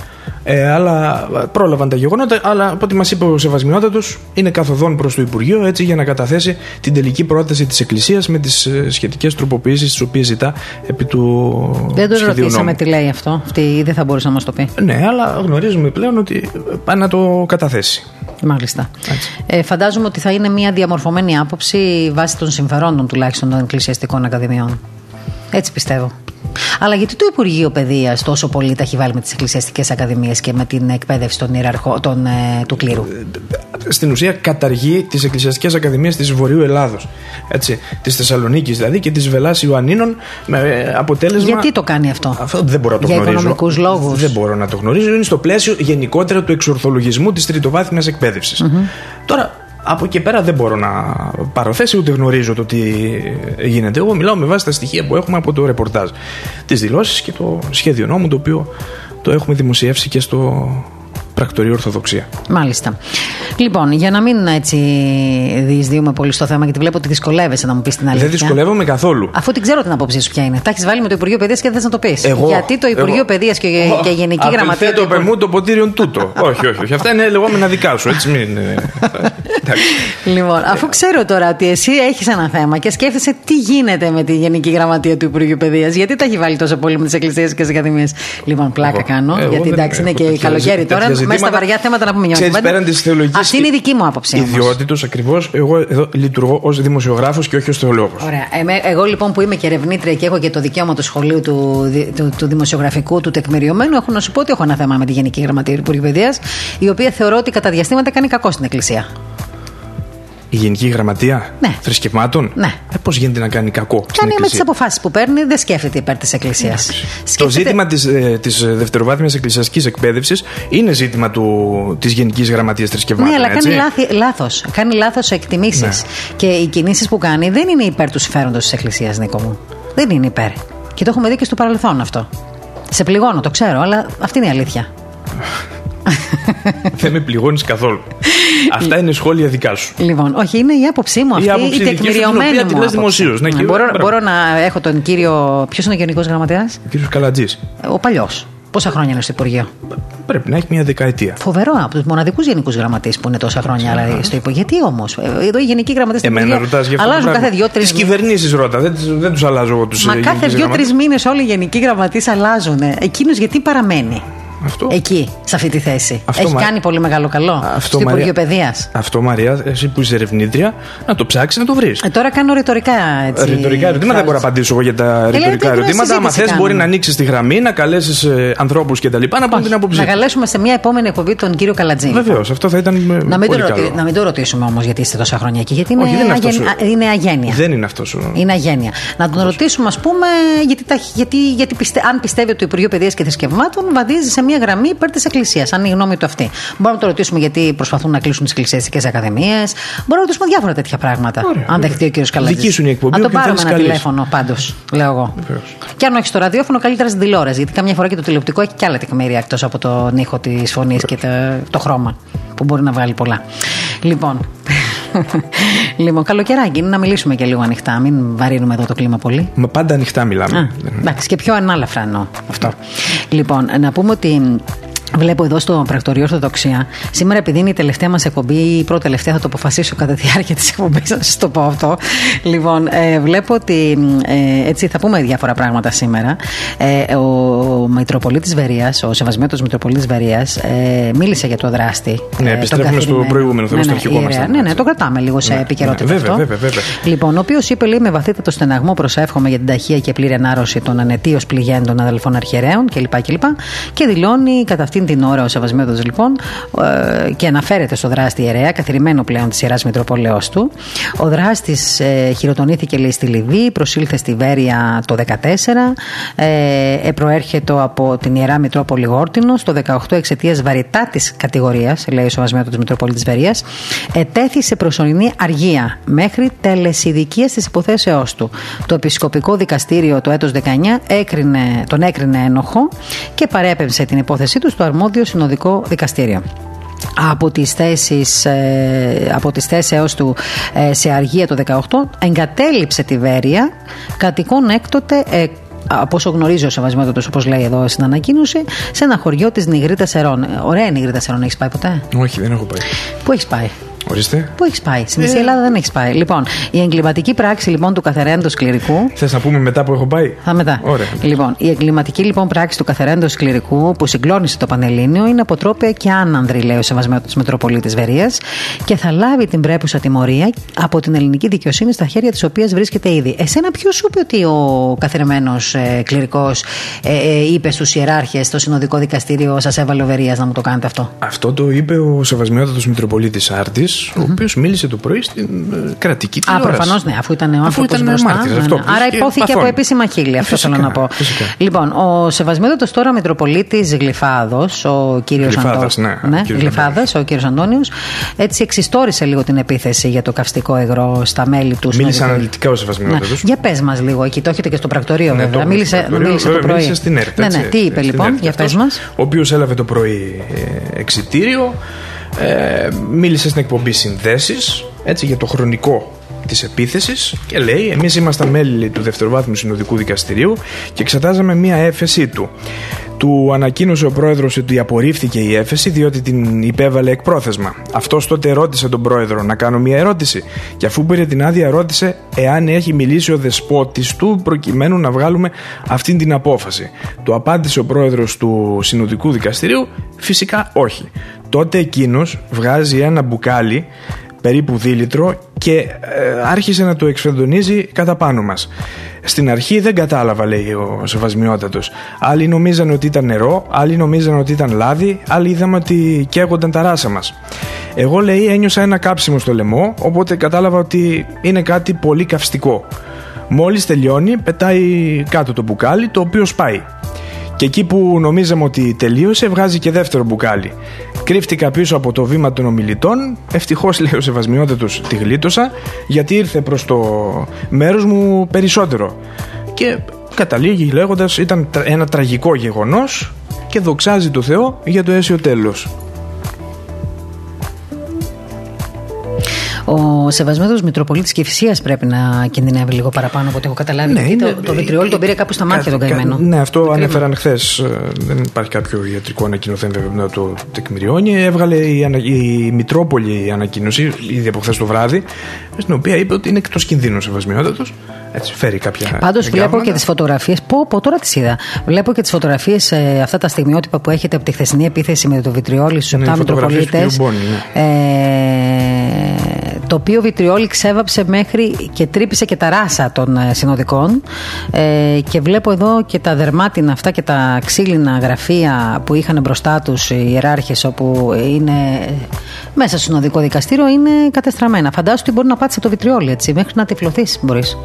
ε, αλλά πρόλαβαν τα γεγονότα, αλλά από ό,τι μας είπε ο Σεβασμιότατος είναι καθοδόν προς το Υπουργείο έτσι, για να καταθέσει την τελική πρόταση της Εκκλησίας με τις ε, σχετικές τροποποιήσεις τις οποίες ζητά επί του Δεν το ρωτήσαμε τι λέει αυτό, αυτή ή δεν θα μπορούσε να μας το πει. Ναι, αλλά γνωρίζουμε πλέον ότι πάει να το καταθέσει. Μάλιστα. Ε, φαντάζομαι ότι θα είναι μια διαμορφωμένη άποψη βάσει των συμφερόντων τουλάχιστον των εκκλησιαστικών ακαδημιών. Έτσι πιστεύω. Αλλά γιατί το Υπουργείο Παιδείας τόσο πολύ τα έχει βάλει με τις εκκλησιαστικές ακαδημίες και με την εκπαίδευση των ιεραρχών των, ε, του κλήρου; Στην ουσία καταργεί τις εκκλησιαστικές ακαδημίες της Βορείου Ελλάδος. Της Θεσσαλονίκης δηλαδή και της Βελά Ιωαννίνων με ε, αποτέλεσμα. Γιατί το κάνει αυτό; Αυτό δεν μπορώ να το Για γνωρίζω. Για οικονομικούς λόγους. Δεν μπορώ να το γνωρίζω. Είναι στο πλαίσιο γενικότερα του εξορθολογισμού της τριτοβάθμιας Τώρα από εκεί πέρα δεν μπορώ να πάρω θέση ούτε γνωρίζω το τι γίνεται. Εγώ μιλάω με βάση τα στοιχεία που έχουμε από το ρεπορτάζ, τις δηλώσεις και το σχέδιο νόμου το οποίο το έχουμε δημοσιεύσει και στο πρακτορείο Ορθοδοξία. Μάλιστα. Λοιπόν, για να μην έτσι διεισδύουμε πολύ στο θέμα, γιατί βλέπω ότι δυσκολεύεσαι να μου πεις την αλήθεια. Δεν δυσκολεύομαι καθόλου. Αφού την ξέρω την άποψή σου ποια είναι. Τα έχεις βάλει με το Υπουργείο Παιδείας και δεν θες να το πεις. Γιατί το Υπουργείο Παιδείας και, και Γενική εγώ, Γραμματεία. το πεμού το ποτήριον τούτο. όχι, όχι, όχι. Αυτά είναι λεγόμενα δικά σου. Έτσι μην. λοιπόν, αφού ξέρω τώρα ότι εσύ έχεις ένα θέμα και σκέφτεσαι τι γίνεται με τη Γενική Γραμματεία του Υπουργείου Παιδείας, γιατί τα έχει βάλει τόσο πολύ με τις εκκλησίες και τις ακαδημίες. Λοιπόν, πλάκα κάνω, γιατί εντάξει είναι και καλοκαίρι τώρα. Μέσα στα βαριά θέματα να πούμε μια κουβέντα. Αυτή είναι η δική μου άποψη. Ιδιότητος ακριβώς. Εγώ εδώ λειτουργώ ως δημοσιογράφος και όχι ως θεολόγος. Ωραία. εγώ λοιπόν που είμαι και ερευνήτρια και έχω και το δικαίωμα του σχολείου του, του, του δημοσιογραφικού, του τεκμηριωμένου, έχω να σου πω ότι έχω ένα θέμα με τη Γενική Γραμματεία του Υπουργείου Παιδείας, η οποία θεωρώ ότι κατά διαστήματα κάνει κακό στην Εκκλησία. Η Γενική Γραμματεία ναι. Θρησκευμάτων; Ναι. Ε, Πώς γίνεται να κάνει κακό. Κάνει με τις αποφάσεις που παίρνει, δεν σκέφτεται υπέρ της Εκκλησίας. Σκέφτεται... Το ζήτημα της της ε, δευτεροβάθμιας εκκλησιαστικής εκπαίδευσης είναι ζήτημα της Γενικής Γραμματείας Θρησκευμάτων. Ναι, αλλά έτσι; κάνει λάθος. Κάνει λάθος εκτιμήσεις. Ναι. Και οι κινήσεις που κάνει δεν είναι υπέρ του συμφέροντος της Εκκλησίας, Νίκο μου. Δεν είναι υπέρ. Και το έχουμε δει και στο παρελθόν αυτό. Σε πληγώνω, το ξέρω, αλλά αυτή είναι η αλήθεια. Δεν με πληγώνεις καθόλου. Αυτά είναι σχόλια δικά σου. Λοιπόν, όχι, είναι η άποψή μου αυτή. Η, άποψη η τεκμηριωμένη μου. Την δημοσίως. Ναι, μπορώ, μπορώ να έχω τον κύριο. Ποιος είναι ο Γενικός Γραμματέας; Ο κύριος Καλατζής. Ο παλιός. Πόσα χρόνια είναι στο Υπουργείο; Πρέπει να έχει μια δεκαετία. Φοβερό, από τους μοναδικούς γενικούς γραμματείς που είναι τόσα χρόνια δηλαδή, στο Υπουργείο. Γιατί όμως, εδώ οι γενικοί γραμματείς Εμένα ρωτάς για αυτό. Αλλάζουν κάθε δύο-τρεις μήνες. Τι κυβερνήσεις ρώτα, δεν, δεν τους αλλάζω εγώ τους Μα κάθε δύο-τρεις μήνες όλοι οι γενικοί γραμματείς αλλάζουν. Εκείνος γιατί παραμένει; Αυτό. Εκεί, σε αυτή τη θέση. Αυτό, Έχει κάνει πολύ μεγάλο καλό. Αυτό, στο Υπουργείο Παιδείας. Αυτό, Μαρία, εσύ που είσαι ερευνήτρια, να το ψάξεις να το βρεις. Ε, τώρα κάνω ρητορικά έτσι. Ρητορικά ερωτήματα δεν μπορώ να απαντήσω εγώ για τα ρητορικά ερωτήματα. Αν θες, μπορεί να ανοίξεις τη γραμμή, να καλέσεις ε, ανθρώπους κτλ. Να πούν την άποψή Να καλέσουμε σε μια επόμενη εκπομπή τον κύριο Καλατζή. Βεβαίως, αυτό θα ήταν. Ε, να μην, το, ρωτη... να μην το ρωτήσουμε όμως γιατί είστε τόσα χρόνια εκεί. Γιατί είναι, Όχι, είναι, αγεν... είναι αγένεια. Δεν είναι αυτός. Είναι αγένεια. Να τον ρωτήσουμε, ας πούμε, γιατί, γιατί, γιατί αν πιστεύει ότι το Υπουργείο Παιδείας και Θρησκευμάτων βαδίζει σε μια γραμμή υπέρ της Εκκλησίας. Αν είναι η γνώμη του αυτή. Μπορούμε να το ρωτήσουμε γιατί προσπαθούν να κλείσουν τις εκκλησιαστικές ακαδημίες. Μπορούμε να ρωτήσουμε διάφορα τέτοια πράγματα. Ωραία, αν δεχτεί ο κύριος Καλατζή. Δική σου η εκπομπή. Αν το πάρουμε ένα τηλέφωνο πάντως, λέω εγώ. Και αν όχι στο ραδιόφωνο, καλύτερα στην τηλεόραση. Γιατί καμιά φορά και το τηλεοπτικό έχει και άλλα τεκμήρια εκτός από τον ήχο της φωνής και το, το χρώμα που μπορεί να βγάλει πολλά. Λοιπόν, λοιπόν, καλοκαιράκι είναι να μιλήσουμε και λίγο ανοιχτά. Μην βαρύνουμε εδώ το κλίμα πολύ. Μα πάντα ανοιχτά μιλάμε. Α, εντάξει, και πιο ανάλαφρα εννοώ αυτό. Λοιπόν, να πούμε ότι Βλέπω εδώ στο πρακτορείο Ορθοδοξία. Σήμερα, επειδή είναι η τελευταία μας εκπομπή, η πρώτη τελευταία θα το αποφασίσω κατά τη διάρκεια της εκπομπής, να σας το πω αυτό. Λοιπόν, ε, βλέπω ότι ε, έτσι θα πούμε διάφορα πράγματα σήμερα. Ε, ο Μητροπολίτης Βερίας, ο Σεβασμένο Μητροπολίτης Βερίας, ε, μίλησε για το δράστη. Ναι, ε, επιστρέφουμε στο προηγούμενο θέμα, ναι, στο ναι, αρχικό μας. Ναι, ναι, το κρατάμε λίγο σε ναι, επικαιρότητα. Ναι, βέβαια, αυτό. βέβαια, βέβαια. Λοιπόν, ο οποίος είπε, λέει, με βαθύτατο στεναγμό προσεύχομαι για την ταχεία και πλήρη ανάρρωση των ανετίως πληγέντων αδελφών αρχαιρέων κλπ. Και, και δηλώνει κατά αυτή αυτήν την ώρα ο Σεβασμένο λοιπόν ε, και αναφέρεται στο δράστη ιερέα, καθηρημένο πλέον της ιεράς Μητροπόλεως του. Ο δράστης ε, χειροτονήθηκε λέει στη Λιβύη, προσήλθε στη Βέρεια το 2014, ε, προέρχεται από την ιερά Μητρόπολη Γόρτινο το 18 εξαιτίας βαρυτά της κατηγορίας, λέει ο Σεβασμένο της Μητροπολίτη Βερία, ετέθη προσωρινή αργία μέχρι τελεσιδικίας της υποθέσεώς του. Το Επισκοπικό Δικαστήριο το έτος 19 έκρινε, τον έκρινε ένοχο και παρέπεμψε την υπόθεσή του στο αρμόδιο συνοδικό δικαστήριο από τις θέσεις, ε, από τις θέσεις έως του ε, σε αργία το 18 εγκατέλειψε τη Βέρεια κατοικών έκτοτε ε, από όσο γνωρίζω ο Σεβασμιότατος, όπως λέει εδώ στην ανακοίνωση, σε ένα χωριό της Νιγρίτας Σερών. Ωραία Νιγρίτας Σερών, έχεις πάει ποτέ; Όχι, δεν έχω πάει. Πού έχεις πάει; Ορίστε. Πού έχεις πάει; Στην ε... Ελλάδα δεν έχεις πάει. Λοιπόν, η εγκληματική πράξη λοιπόν του καθαρέντο κληρικού. Θες να πούμε μετά που έχω πάει; Θα μετά. Ωραία. Λοιπόν, η εγκληματική λοιπόν πράξη του καθαρέντο κληρικού που συγκλώνησε το Πανελλήνιο είναι αποτρόπια και άνανδρη, λέει ο Σεβασμένο της Μητροπολίτη Βερίας, και θα λάβει την πρέπουσα τιμωρία από την ελληνική δικαιοσύνη στα χέρια της οποίας βρίσκεται ήδη. Εσένα ποιος σου είπε ότι ο καθαρεμένο ε, κληρικός ε, ε, είπε στους ιεράρχες στο συνοδικό δικαστήριο σας έβαλε ο Βερίας να μου το κάνετε αυτό. Αυτό το είπε ο Σεβασμιότατος Μητροπολίτης Άρτης, ο οποίος μίλησε το πρωί στην ε, κρατική τηλεόραση. Α, προφανώς ναι, αφού ήταν ο άνθρωπος μπροστά. Μάρτυρας, ναι, αυτό, ναι. Άρα υπόθηκε από επίσημα χείλη, αυτό φυσικά, θέλω να πω. Φυσικά. Λοιπόν, ο Σεβασμιότατο τώρα Μητροπολίτης Γλυφάδος, ο κύριος Αντώνιο. Ναι, ναι Γλυφάδο, ο κύριος Αντώνιος, έτσι εξιστόρισε λίγο την επίθεση για το καυστικό εγρό στα μέλη του. Μίλησε αναλυτικά ο Σεβασμιότατο. Ναι. Για πες μας λίγο εκεί, το έχετε και στο πρακτορείο ναι, βέβαια. Μίλησε, μίλησε το πρωί. Μίλησε στην ΕΡΤ. Ναι, ναι, τι είπε λοιπόν, για πες μας. Ο οποίος έλαβε το πρωί ε, εξητήριο. Ε, μίλησε στην εκπομπή Συνδέσεις έτσι, για το χρονικό της επίθεσης και λέει: Εμείς ήμασταν μέλη του Δευτεροβάθμιου Συνοδικού Δικαστηρίου και εξετάζαμε μία έφεση του. Του ανακοίνωσε ο πρόεδρος ότι απορρίφθηκε η έφεση διότι την υπέβαλε εκ πρόθεσμα. Αυτός τότε ρώτησε τον πρόεδρο να κάνω μία ερώτηση και αφού πήρε την άδεια ρώτησε εάν έχει μιλήσει ο δεσπότης του προκειμένου να βγάλουμε αυτή την απόφαση. Του απάντησε ο πρόεδρος του Συνοδικού Δικαστηρίου φυσικά όχι. Τότε εκείνος βγάζει ένα μπουκάλι περίπου δίλητρο και ε, άρχισε να το εξφεντονίζει κατά πάνω μας. Στην αρχή δεν κατάλαβα λέει ο Σεβασμιότατος. Άλλοι νομίζαν ότι ήταν νερό, άλλοι νομίζαν ότι ήταν λάδι, άλλοι είδαμε ότι καίγονταν τα ράσα μας. Εγώ λέει ένιωσα ένα κάψιμο στο λαιμό, οπότε κατάλαβα ότι είναι κάτι πολύ καυστικό. Μόλις τελειώνει πετάει κάτω το μπουκάλι το οποίο σπάει. Και εκεί που νομίζαμε ότι τελείωσε, βγάζει και δεύτερο μπουκάλι. Κρύφτηκα πίσω από το βήμα των ομιλητών. Ευτυχώς, λέει ο Σεβασμιότατος, τη γλίτωσα, γιατί ήρθε προς το μέρος μου περισσότερο. Και καταλήγει λέγοντας, ήταν ένα τραγικό γεγονός και δοξάζει το Θεό για το αίσιο τέλος. Ο Σεβασμένο Μητροπολίτης και Φυσία πρέπει να κινδυνεύει λίγο παραπάνω από ό,τι έχω καταλάβει. Ναι, γιατί το, το βιτριόλ τον πήρε κάπου στα μάτια τον καημένο. Ναι, αυτό το ανέφεραν χθες. Ε, δεν υπάρχει κάποιο ιατρικό ανακοινωθέν βέβαια να το τεκμηριώνει. Έβγαλε η, ανα, η Μητρόπολη η ανακοίνωση ήδη από χθες το βράδυ, στην οποία είπε ότι είναι εκτός κινδύνου σεβασμιότατος. Έτσι, φέρει κάποια. Πάντως βλέπω και τις φωτογραφίες. Πω, πω, τώρα τις είδα. Βλέπω και τις φωτογραφίες, ε, αυτά τα στιγμιότυπα που έχετε από τη χθεσινή επίθεση με το βιτριόλι στους 7 ναι, Μητροπολίτε. Ναι. Ε, το οποίο βιτριόλι ξέβαψε μέχρι και τρύπησε και τα ράσα των ε, συνοδικών ε, και βλέπω εδώ και τα δερμάτινα αυτά και τα ξύλινα γραφεία που είχαν μπροστά τους οι ιεράρχες όπου είναι μέσα στο συνοδικό δικαστήριο είναι κατεστραμμένα. Φαντάζομαι ότι μπορεί να πάτησε το βιτριόλι έτσι μέχρι να τυφλωθείς μπορείς.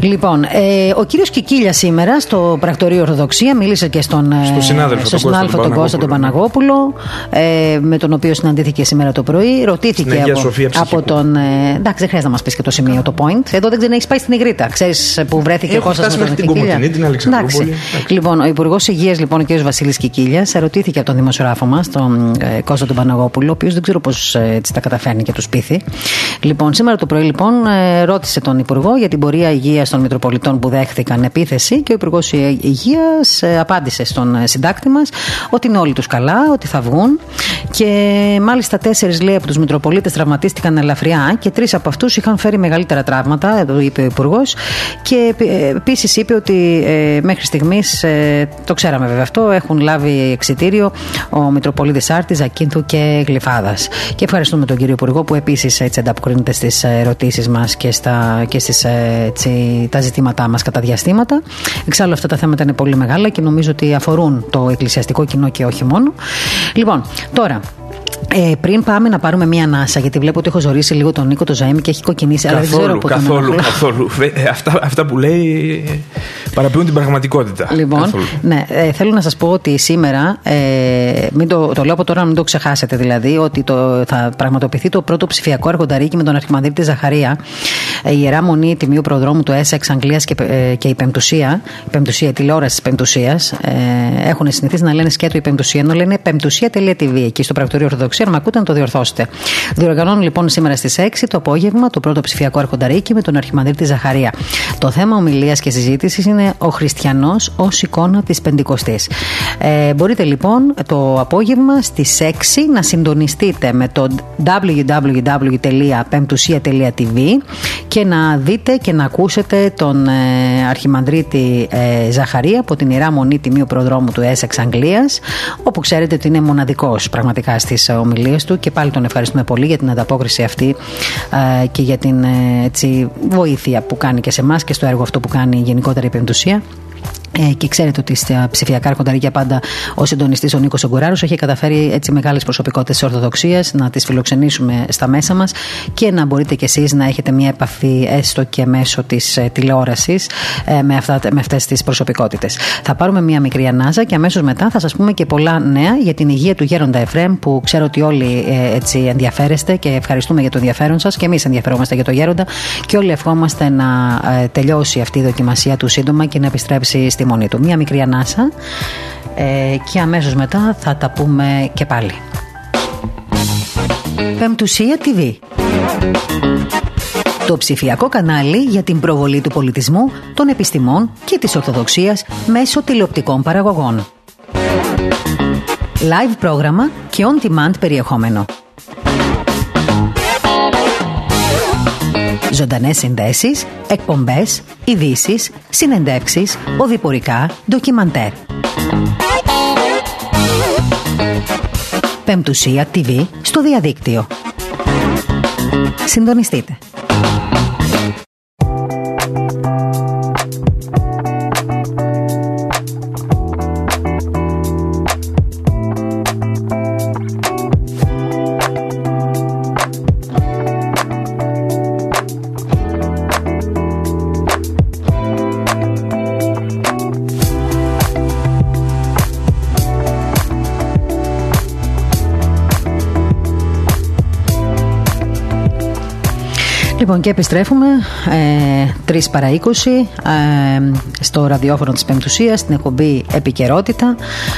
Λοιπόν, ε, ο κύριος Κικίλια σήμερα στο πρακτορείο Ορθοδοξία μίλησε και στον, ε, στο συνάδελφο, στον συνάδελφο τον Κώστα τον Παναγόπουλο, ε, με τον οποίο συναντήθηκε σήμερα το πρωί. Ρωτήθηκε από, Σοφία από τον. Ε, εντάξει, δεν χρειάζεται να μας πεις και το σημείο, το point. Εδώ δεν ξέρει να έχεις πάει στην Ιγρήτα. Ξέρεις που βρέθηκε ο Κώστας με τον Κικίλια; Την Εντάξει. Λοιπόν, ο Υπουργός Υγείας, λοιπόν, ο κ. Βασίλης Κικίλιας, ρωτήθηκε από τον δημοσιογράφο μας, τον ε, Κώστα τον Παναγόπουλο, ο οποίος δεν ξέρω πώς ε, τα καταφέρνει και τους πείθει. Λοιπόν, σήμερα το πρωί, λοιπόν, ε, ρώτησε τον Υπουργό για την πορεία υγείας των Μητροπολιτών που δέχθηκαν επίθεση και ο Υπουργός Υγείας ε, απάντησε στον ε, συντάκτη μας ότι είναι όλοι τους καλά, ότι θα βγουν. Και μάλιστα τέσσερις λέει από τους Μητροπολίτες τραυματίστηκαν ελαφριά και τρεις από αυτούς είχαν φέρει μεγαλύτερα τραύματα, εδώ είπε ο Υπουργός. Και επίσης είπε ότι μέχρι στιγμής, το ξέραμε βέβαια αυτό, έχουν λάβει εξητήριο ο Μητροπολίτης Άρτης, Ζακίνθου και Γλυφάδας. Και ευχαριστούμε τον κύριο Υπουργό που επίσης έτσι ανταποκρίνεται στις ερωτήσεις μας και, στα, και στις, έτσι, τα ζητήματά μας κατά διαστήματα. Εξάλλου αυτά τα θέματα είναι πολύ μεγάλα και νομίζω ότι αφορούν το εκκλησιαστικό κοινό και όχι μόνο. Λοιπόν, τώρα, ε, πριν πάμε να πάρουμε μία ανάσα, γιατί βλέπω ότι έχω ζωρίσει λίγο τον Νίκο το Ζαήμι και έχει κοκκινήσει. Καθόλου, αλλά δεν ξέρω καθόλου, καθόλου. Ε, αυτά, αυτά που λέει παραποιούν την πραγματικότητα. Λοιπόν, καθόλου. ναι, ε, θέλω να σας πω ότι σήμερα, ε, μην το, το λέω από τώρα, να μην το ξεχάσετε δηλαδή, ότι το, θα πραγματοποιηθεί το πρώτο ψηφιακό αρχονταρίκι με τον Αρχιμανδρίτη Ζαχαρία, ε, η ιερά μονή τιμίου προδρόμου του Έσεξ Αγγλίας και, ε, και η Πεμπτουσία, η Πεμπτουσία, η τηλεόραση της Πεμπτουσίας, ε, έχουν συνηθίσει να λένε σκέτο η Πεμπτουσία, ενώ λένε Πεμπτουσία.tv εκεί στο πρακτορείο Ορθοδοξία, αν με ακούτε να το διορθώσετε. Διοργανώνουν λοιπόν σήμερα στις 6 το απόγευμα το πρώτο ψηφιακό αρχονταρίκι με τον Αρχιμανδρίτη Ζαχαρία. Το θέμα ομιλίας και συζήτησης είναι ο χριστιανός ως εικόνα της Πεντηκοστής. Ε, μπορείτε λοιπόν το απόγευμα στις 6 να συντονιστείτε με το www.pemptusia.tv και να δείτε και να ακούσετε τον ε, Αρχιμανδρίτη ε, Ζαχαρία από την Ιερά Μονή Τιμίου Προδρόμου του Έσεξ Αγγλίας όπου ξέρετε ότι είναι μοναδικός πραγματικά στις ομιλίες του και πάλι τον ευχαριστούμε πολύ για την ανταπόκριση αυτή ε, και για την έτσι, βοήθεια που κάνει και σε εμάς και στο έργο αυτό που κάνει γενικότερα η Πεμπτουσία. Ε, και ξέρετε ότι στα ψηφιακά αρχονταρίκια πάντα ο συντονιστής ο Νίκος Ογκουράρου έχει καταφέρει έτσι μεγάλες προσωπικότητες της Ορθοδοξίας να τις φιλοξενήσουμε στα μέσα μας και να μπορείτε κι εσείς να έχετε μια επαφή έστω και μέσω της ε, τηλεόρασης ε, με, με αυτές τις προσωπικότητες. Θα πάρουμε μια μικρή ανάζα και αμέσως μετά θα σας πούμε και πολλά νέα για την υγεία του Γέροντα Εφρέμ που ξέρω ότι όλοι ε, έτσι ενδιαφέρεστε και ευχαριστούμε για το ενδιαφέρον σας και εμείς ενδιαφερόμαστε για το Γέροντα και όλοι ευχόμαστε να ε, τελειώσει αυτή η δοκιμασία του σύντομα και να επιστρέψει στη μονή του. Μία μικρή ανάσα ε, και αμέσως μετά θα τα πούμε και πάλι. Πεμπτουσία TV Το ψηφιακό κανάλι για την προβολή του πολιτισμού, των επιστημών και της Ορθοδοξίας μέσω τηλεοπτικών παραγωγών. Live πρόγραμμα και on-demand περιεχόμενο. Ζωντανές συνδέσεις, εκπομπές, ειδήσεις, συνεντεύξεις, οδηπορικά, ντοκιμαντέρ. Πεμπτουσία TV στο διαδίκτυο. Συντονιστείτε. Λοιπόν, και επιστρέφουμε ε, 3 παρα 20 ε, στο ραδιόφωνο της Πεμπτουσίας, στην εκπομπή Επικαιρότητα.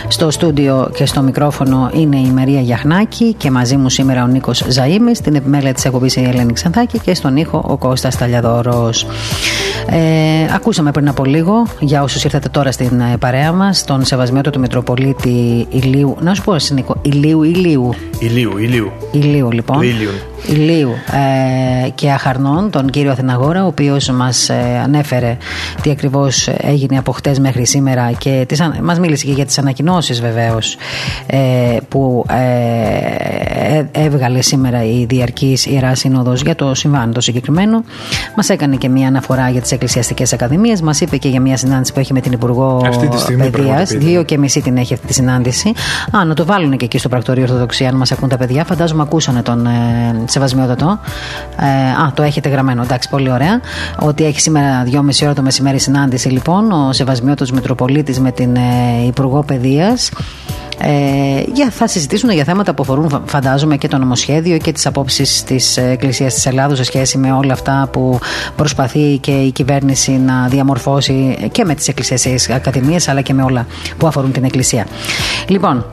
Στο στούντιο και στο μικρόφωνο είναι η Μαρία Γιαχνάκη και μαζί μου σήμερα ο Νίκος Ζαΐμης, στην επιμέλεια της εκπομπής η Ελένη Ξανθάκη και στον ήχο ο Κώστας Ταλιαδόρος. Ε, ακούσαμε πριν από λίγο, για όσους ήρθατε τώρα στην ε, παρέα μας, τον σεβασμιότο του Μητροπολίτη Ηλίου. Να σου πω, Νίκο, Ηλίου, Ηλίου. Ηλίου, Ηλίου. Ηλίου, λοιπόν. Ηλίου. Ηλίου ε, και Αχαρνών, τον κύριο Αθηναγόρα, ο οποίος μας ε, ανέφερε τι ακριβώς έγινε από χτες μέχρι σήμερα και μας μίλησε και για τις ανακοινώσεις βεβαίως ε, που ε, έβγαλε σήμερα η Διαρκής Ιερά Σύνοδος για το συμβάν το συγκεκριμένο. Μας έκανε και μια αναφορά για τις Εκκλησιαστικές Ακαδημίες, μας είπε και για μια συνάντηση που έχει με την Υπουργό Παιδείας. Δύο και μισή την έχει αυτή τη συνάντηση. Α, να το βάλουν και εκεί στο πρακτορείο Ορθοδοξία, αν μας ακούν τα παιδιά. Φαντάζομαι ακούσανε τον σεβασμιότατο. Ε, α, το έχετε γραμμένο, εντάξει, πολύ ωραία. Ότι έχει σήμερα 2,5 ώρα το μεσημέρι συνάντηση λοιπόν ο Σεβασμιότατος Μητροπολίτης με την ε, Υπουργό Παιδείας. Ε, για, θα συζητήσουν για θέματα που αφορούν, φαντάζομαι, και το νομοσχέδιο και τις απόψεις της Εκκλησίας της Ελλάδος σε σχέση με όλα αυτά που προσπαθεί και η κυβέρνηση να διαμορφώσει και με τις εκκλησιακέ ακαδημίες, αλλά και με όλα που αφορούν την Εκκλησία. Λοιπόν,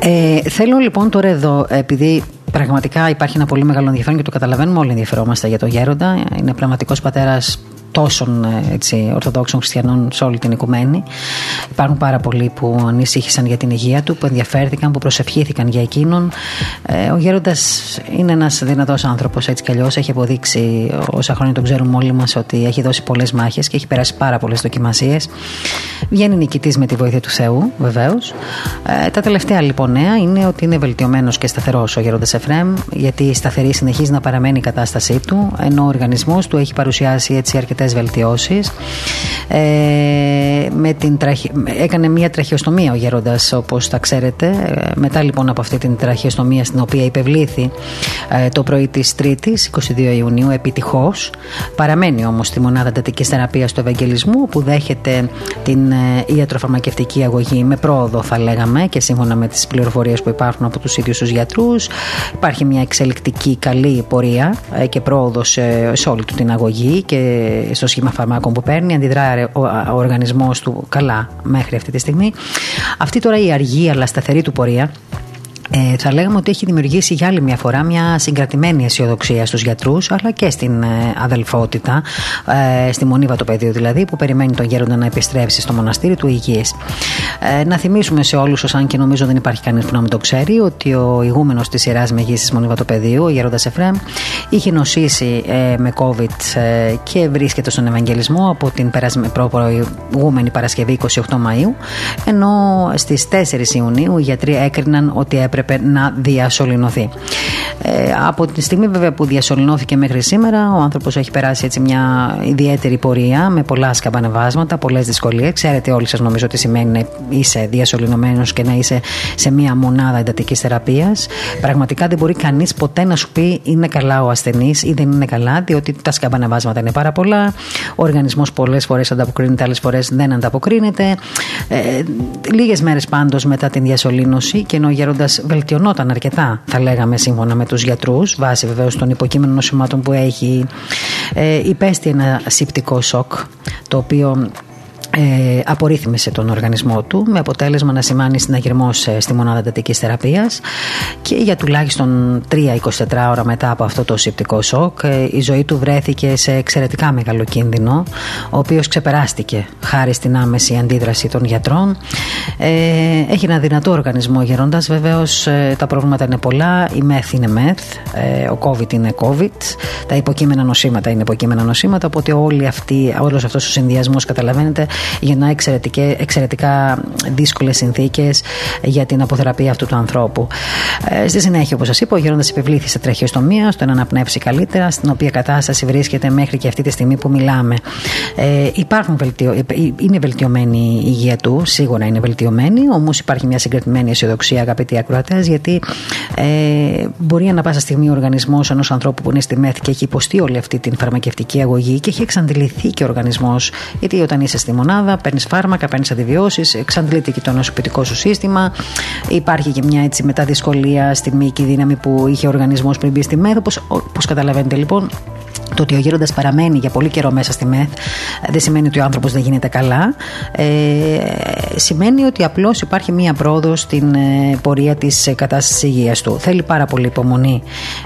ε, θέλω λοιπόν τώρα εδώ, επειδή πραγματικά υπάρχει ένα πολύ μεγάλο ενδιαφέρον και το καταλαβαίνουμε όλοι ενδιαφερόμαστε για τον Γέροντα. Είναι πραγματικό πατέρας τόσων ε, έτσι, Ορθοδόξων Χριστιανών σε όλη την οικουμένη. Υπάρχουν πάρα πολλοί που ανησύχησαν για την υγεία του, που ενδιαφέρθηκαν, που προσευχήθηκαν για εκείνον. Ε, ο Γέροντας είναι ένας δυνατός άνθρωπος έτσι κι αλλιώς. Έχει αποδείξει όσα χρόνια τον ξέρουμε όλοι μας ότι έχει δώσει πολλές μάχες και έχει περάσει πάρα πολλές δοκιμασίες. Βγαίνει νικητής με τη βοήθεια του Θεού, βεβαίως. Ε, τα τελευταία λοιπόν νέα είναι ότι είναι βελτιωμένος και σταθερός ο Γέροντας Εφρέμ, γιατί σταθερή συνεχίζει να παραμένει η κατάστασή του, ενώ ο οργανισμός του έχει παρουσιάσει έτσι αρκετές βελτιώσεις. Ε, με την έκανε μια τραχιοστομία ο γέροντας όπως τα ξέρετε. Ε, μετά λοιπόν από αυτή την τραχιοστομία στην οποία υπευλήθη ε, το πρωί της Τρίτης 22 Ιουνίου επιτυχώς. Παραμένει όμως στη μονάδα εντατικής θεραπείας του Ευαγγελισμού που δέχεται την ε, ιατροφαρμακευτική αγωγή με πρόοδο θα λέγαμε και σύμφωνα με τις πληροφορίες που υπάρχουν από τους ίδιους τους γιατρούς. Υπάρχει μια εξελικτική καλή πορεία ε, και πρόοδος σε, σε όλη του την αγωγή και στο σχήμα φαρμάκων που παίρνει, αντιδρά ο, ο οργανισμός του καλά μέχρι αυτή τη στιγμή. Αυτή τώρα η αργή αλλά σταθερή του πορεία ε, θα λέγαμε ότι έχει δημιουργήσει για άλλη μια φορά μια συγκρατημένη αισιοδοξία στους γιατρούς αλλά και στην ε, αδελφότητα, ε, στη Μονή Βατοπεδίου δηλαδή που περιμένει τον γέροντα να επιστρέψει στο μοναστήρι του Υγιής. Ε, να θυμίσουμε σε όλους ως αν και νομίζω δεν υπάρχει κανείς που να μην το ξέρει ότι ο ηγούμενος της Ιεράς Μεγής της Μονή Βατοπεδίου, ο γέροντας Εφρέμ, είχε νοσήσει ε, με COVID ε, και βρίσκεται στον Ευαγγελισμό από την προηγούμενη Παρασκευή 28 Μαΐου ενώ στις 4 Ιουνίου οι γιατροί έκριναν ότι έπρεπε έπρεπε να διασωληνωθεί. Ε, από τη στιγμή βέβαια που διασωληνώθηκε μέχρι σήμερα, ο άνθρωπος έχει περάσει έτσι μια ιδιαίτερη πορεία με πολλά σκαμπανεβάσματα, πολλές δυσκολίες. Ξέρετε όλοι σας νομίζω τι σημαίνει να είσαι διασωληνωμένος και να είσαι σε μια μονάδα εντατικής θεραπείας. Πραγματικά δεν μπορεί κανείς ποτέ να σου πει είναι καλά ο ασθενής ή δεν είναι καλά, διότι τα σκαμπανεβάσματα είναι πάρα πολλά. Ο οργανισμός πολλές φορές ανταποκρίνεται, άλλες φορές δεν ανταποκρίνεται. Ε, Λίγες μέρες πάντως μετά την διασωλήνωση και ενώ ο γέροντας βελτιωνόταν αρκετά, θα λέγαμε σύμφωνα με τους γιατρούς, βάσει βεβαίως των υποκείμενων νοσημάτων που έχει, ε, υπέστη ένα συπτικό σοκ, το οποίο ε, απορρίθμισε τον οργανισμό του με αποτέλεσμα να σημάνει συναγερμό στη μονάδα εντατικής θεραπείας και για τουλάχιστον 3-24 ώρα μετά από αυτό το συπτικό σοκ ε, η ζωή του βρέθηκε σε εξαιρετικά μεγάλο κίνδυνο ο οποίος ξεπεράστηκε χάρη στην άμεση αντίδραση των γιατρών ε, έχει ένα δυνατό οργανισμό γερόντα. Βεβαίως ε, τα προβλήματα είναι πολλά η μεθ είναι μεθ ε, ο COVID είναι COVID τα υποκείμενα νοσήματα είναι υποκείμενα νοσήματα οπότε όλοι αυτοί, όλος αυτός ο συνδυασμός καταλαβαίνετε να εξαιρετικά δύσκολες συνθήκες για την αποθεραπεία αυτού του ανθρώπου. Ε, στη συνέχεια, όπως σας είπα, ο Γέροντας επιβλήθη σε τραχιοστομία, στο να αναπνεύσει καλύτερα, στην οποία κατάσταση βρίσκεται μέχρι και αυτή τη στιγμή που μιλάμε. Ε, υπάρχουν βελτιω... Ε, είναι βελτιωμένη η υγεία του, σίγουρα είναι βελτιωμένη, όμως υπάρχει μια συγκρατημένη αισιοδοξία, αγαπητοί ακροατές, γιατί ε, μπορεί ανά πάσα στιγμή ο οργανισμός ενός ανθρώπου που είναι στη ΜΕΘ και έχει υποστεί όλη αυτή την φαρμακευτική αγωγή και έχει εξαντληθεί και ο οργανισμός, γιατί όταν είσαι στη μονάδα Ελλάδα, παίρνεις φάρμακα, παίρνεις αντιβιώσεις, εξαντλείται και το νοσοποιητικό σου σύστημα. Υπάρχει και μια έτσι μεταδυσκολία στη μήκη δύναμη που είχε ο οργανισμός πριν μπει στη μέθο. Όπω καταλαβαίνετε λοιπόν, το ότι ο γέροντας παραμένει για πολύ καιρό μέσα στη ΜΕΘ δεν σημαίνει ότι ο άνθρωπος δεν γίνεται καλά. Ε, σημαίνει ότι απλώς υπάρχει μία πρόοδος στην ε, πορεία της κατάστασης υγείας του. Θέλει πάρα πολύ υπομονή,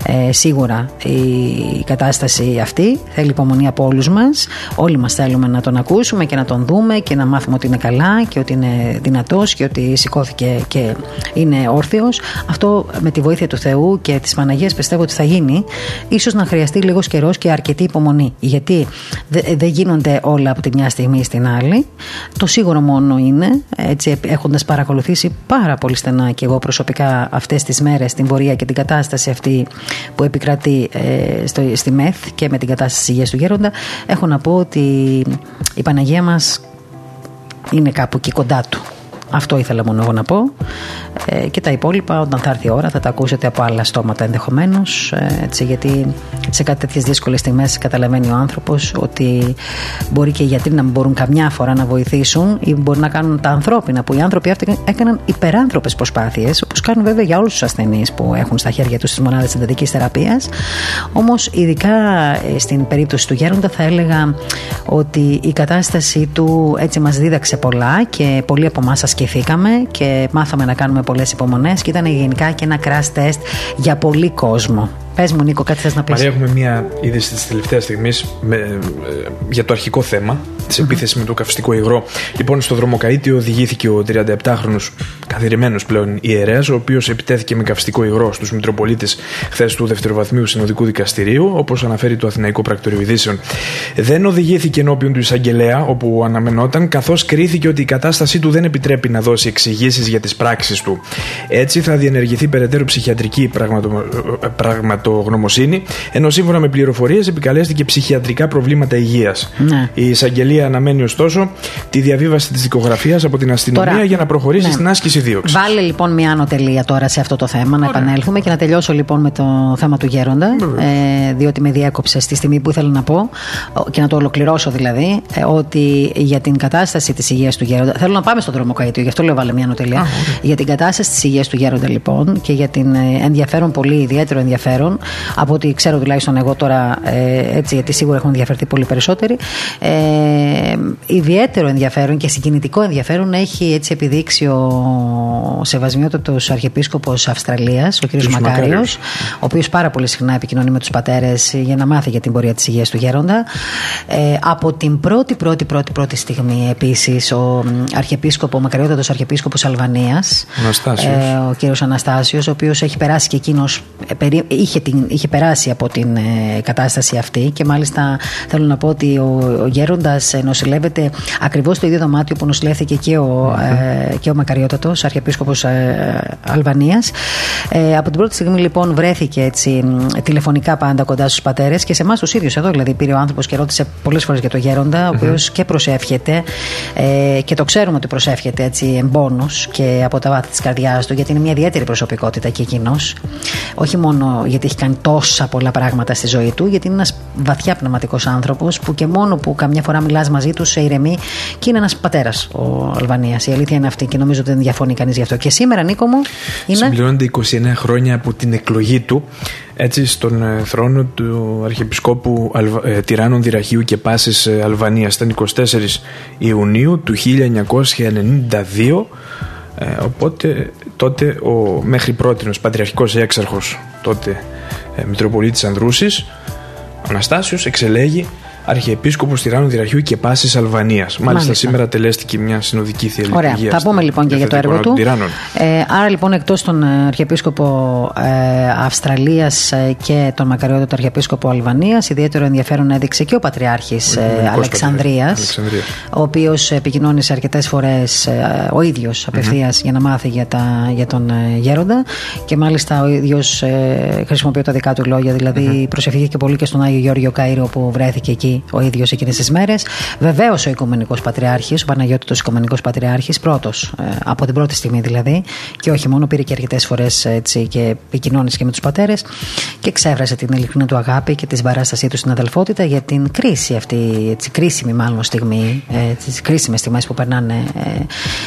ε, σίγουρα η κατάσταση αυτή. Θέλει υπομονή από όλους μας. Όλοι μας θέλουμε να τον ακούσουμε και να τον δούμε και να μάθουμε ότι είναι καλά και ότι είναι δυνατός και ότι σηκώθηκε και είναι όρθιος. Αυτό με τη βοήθεια του Θεού και της Παναγίας πιστεύω ότι θα γίνει. σω να χρειαστεί λίγος καιρός και αρκετή υπομονή. Γιατί δεν γίνονται όλα από τη μια στιγμή στην άλλη. Το σίγουρο μόνο είναι, έτσι έχοντας παρακολουθήσει πάρα πολύ στενά και εγώ προσωπικά αυτές τις μέρες την πορεία και την κατάσταση αυτή που επικρατεί ε, στο, στη ΜΕΘ και με την κατάσταση της υγείας του Γέροντα, έχω να πω ότι η Παναγία μας είναι κάπου εκεί κοντά του Αυτό ήθελα μόνο εγώ να πω. Ε, και τα υπόλοιπα, όταν θα έρθει η ώρα, θα τα ακούσετε από άλλα στόματα ενδεχομένως. Ε, γιατί σε κάτι τέτοιες δύσκολες στιγμές καταλαβαίνει ο άνθρωπος ότι μπορεί και οι γιατροί να μπορούν καμιά φορά να βοηθήσουν ή μπορεί να κάνουν τα ανθρώπινα που οι άνθρωποι αυτοί έκαναν υπεράνθρωπες προσπάθειες, όπως κάνουν βέβαια για όλους τους ασθενείς που έχουν στα χέρια τους τις μονάδες εντατικής θεραπείας. Όμως, ειδικά ε, στην περίπτωση του Γέροντα, θα έλεγα ότι η κατάστασή του έτσι μας δίδαξε πολλά και πολλοί από εμάς ασκηθήκαμε και μάθαμε να κάνουμε πολλές υπομονές και ήταν γενικά και ένα crash test για πολύ κόσμο. Πες μου, Νίκο, κάτι θες να πεις. Μαρία, έχουμε μια είδηση της τελευταίας στιγμής ε, για το αρχικό θέμα της mm επίθεσης με το καυστικό υγρό. Λοιπόν, στο δρομοκαίτιο οδηγήθηκε ο 37χρονο καθηρημένο πλέον ιερέας, ο οποίος επιτέθηκε με καυστικό υγρό στους Μητροπολίτες χθες του Δευτεροβαθμίου Συνοδικού Δικαστηρίου, όπως αναφέρει το Αθηναϊκό Πρακτορείο Ειδήσεων. Δεν οδηγήθηκε ενώπιον του εισαγγελέα, όπου αναμενόταν, καθώς κρίθηκε ότι η κατάστασή του δεν επιτρέπει να δώσει εξηγήσεις για τις πράξεις του. Έτσι θα διενεργηθεί περαιτέρω ψυχιατρική πραγματο... πραγματογνωμοσύνη, ενώ σύμφωνα με πληροφορίες επικαλέστηκε ψυχιατρικά προβλήματα υγείας. Ναι. Η εισαγγελία αναμένει ωστόσο τη διαβίβαση της δικογραφίας από την αστυνομία τώρα, για να προχωρήσει ναι. στην άσκηση δίωξης. Βάλε λοιπόν μια άνω τελεία τώρα σε αυτό το θέμα, να επανέλθουμε και να τελειώσω λοιπόν με το θέμα του Γέροντα, ε, διότι με διέκοψε στη στιγμή που ήθελα να πω και να το ολοκληρώσω δηλαδή, ε, ότι για την κατάσταση της υγείας του Γέροντα. Θέλω να πάμε στον δρομοκαίτιο, γι' αυτό λέω βάλε μια άνω τελεία. Για την κατάσταση της υγείας του Γέροντα λοιπόν και για την ε, ενδιαφέρον πολύ, ιδιαίτερο ενδιαφέρον, από ό,τι ξέρω τουλάχιστον εγώ τώρα, ε, έτσι, γιατί σίγουρα έχουν ενδιαφερθεί πολύ περισσότεροι. Ε, ιδιαίτερο ενδιαφέρον και συγκινητικό ενδιαφέρον έχει έτσι επιδείξει ο σεβασμιότατος Αρχιεπίσκοπος Αυστραλίας, ο κ. Μακάριος, ο οποίος πάρα πολύ συχνά επικοινωνεί με τους πατέρες για να μάθει για την πορεία της υγείας του Γέροντα. Ε, από την πρώτη, πρώτη, πρώτη, πρώτη στιγμή επίσης ο Αρχιεπίσκοπο, ο Μακαριότατος Αρχιεπίσκοπος Αλβανίας, ε, ο κ. Αναστάσιος, ο οποίος έχει περάσει και εκείνος, ε, είχε, είχε περάσει από την ε, κατάσταση αυτή και μάλιστα θέλω να πω ότι ο, ο Γέροντας νοσηλεύεται ακριβώς στο ίδιο δωμάτιο που νοσηλεύθηκε και ο, mm-hmm. και ο Μακαριότατος, Αρχιεπίσκοπος Αλβανίας. από την πρώτη στιγμή λοιπόν βρέθηκε έτσι τηλεφωνικά πάντα κοντά στους πατέρες και σε εμάς τους ίδιους εδώ. Δηλαδή πήρε ο άνθρωπος και ρώτησε πολλές φορές για το Γέροντα, ο οποίος και προσεύχεται και το ξέρουμε ότι προσεύχεται έτσι εμπόνος και από τα βάθη της καρδιάς του, γιατί είναι μια ιδιαίτερη προσωπικότητα και εκείνος. Όχι μόνο γιατί έχει κάνει τόσα πολλά πράγματα στη ζωή του, γιατί είναι ένας βαθιά πνευματικός άνθρωπος που και μόνο που καμιά φορά μιλάς μαζί του σε ηρεμή και είναι ένας πατέρας ο Αλβανίας. Η αλήθεια είναι αυτή και νομίζω ότι δεν διαφωνεί κανείς γι' αυτό. Και σήμερα, Νίκο μου, είναι. Συμπληρώνονται 29 χρόνια από την εκλογή του έτσι στον ε, θρόνο του Αρχιεπισκόπου Αλβα... ε, Τυράννων Δυραχείου και Πάσης ε, Αλβανίας. Ήταν 24 Ιουνίου του 1992 ε, οπότε τότε ο μέχρι πρότινος πατριαρχικός έξαρχος τότε ε, Μητροπολίτης Ανδρούσης Αναστάσιος εξελέγει Αρχιεπίσκοπος Τυράννου Δυραχείου και Πάση Αλβανίας. Μάλιστα, Μάλιστα, σήμερα τελέστηκε μια συνοδική θεία Ωραία. Θα πούμε λοιπόν και για το έργο του. Ε, άρα λοιπόν, εκτός τον ε, Αρχιεπίσκοπο ε, Αυστραλίας ε, και τον Μακαριότατο Αρχιεπίσκοπο Αλβανίας, ιδιαίτερο ενδιαφέρον έδειξε και ο Πατριάρχης ε, Αλεξανδρίας, ο οποίος επικοινώνησε αρκετές φορές ε, ο ίδιος απευθείας mm-hmm. για να μάθει για, τα, για τον Γέροντα. Και μάλιστα ο ίδιος ε, χρησιμοποιεί τα δικά του λόγια, δηλαδή mm-hmm. προσευχήθηκε πολύ και στον Άγιο Γιώργιο Καΐρο που βρέθηκε εκεί ο ίδιος εκείνες τις μέρες. Βεβαίως ο Οικουμενικός Πατριάρχης, ο Παναγιώτητος Οικουμενικός Πατριάρχης, πρώτος, ε, από την πρώτη στιγμή δηλαδή, και όχι μόνο, πήρε και αρκετές φορές και επικοινώνησε και με τους πατέρες και ξέφρασε την ειλικρινή του αγάπη και τη συμπαράστασή του στην αδελφότητα για την κρίση αυτή, έτσι, κρίσιμη μάλλον στιγμή, τις κρίσιμες στιγμές που, περνάνε,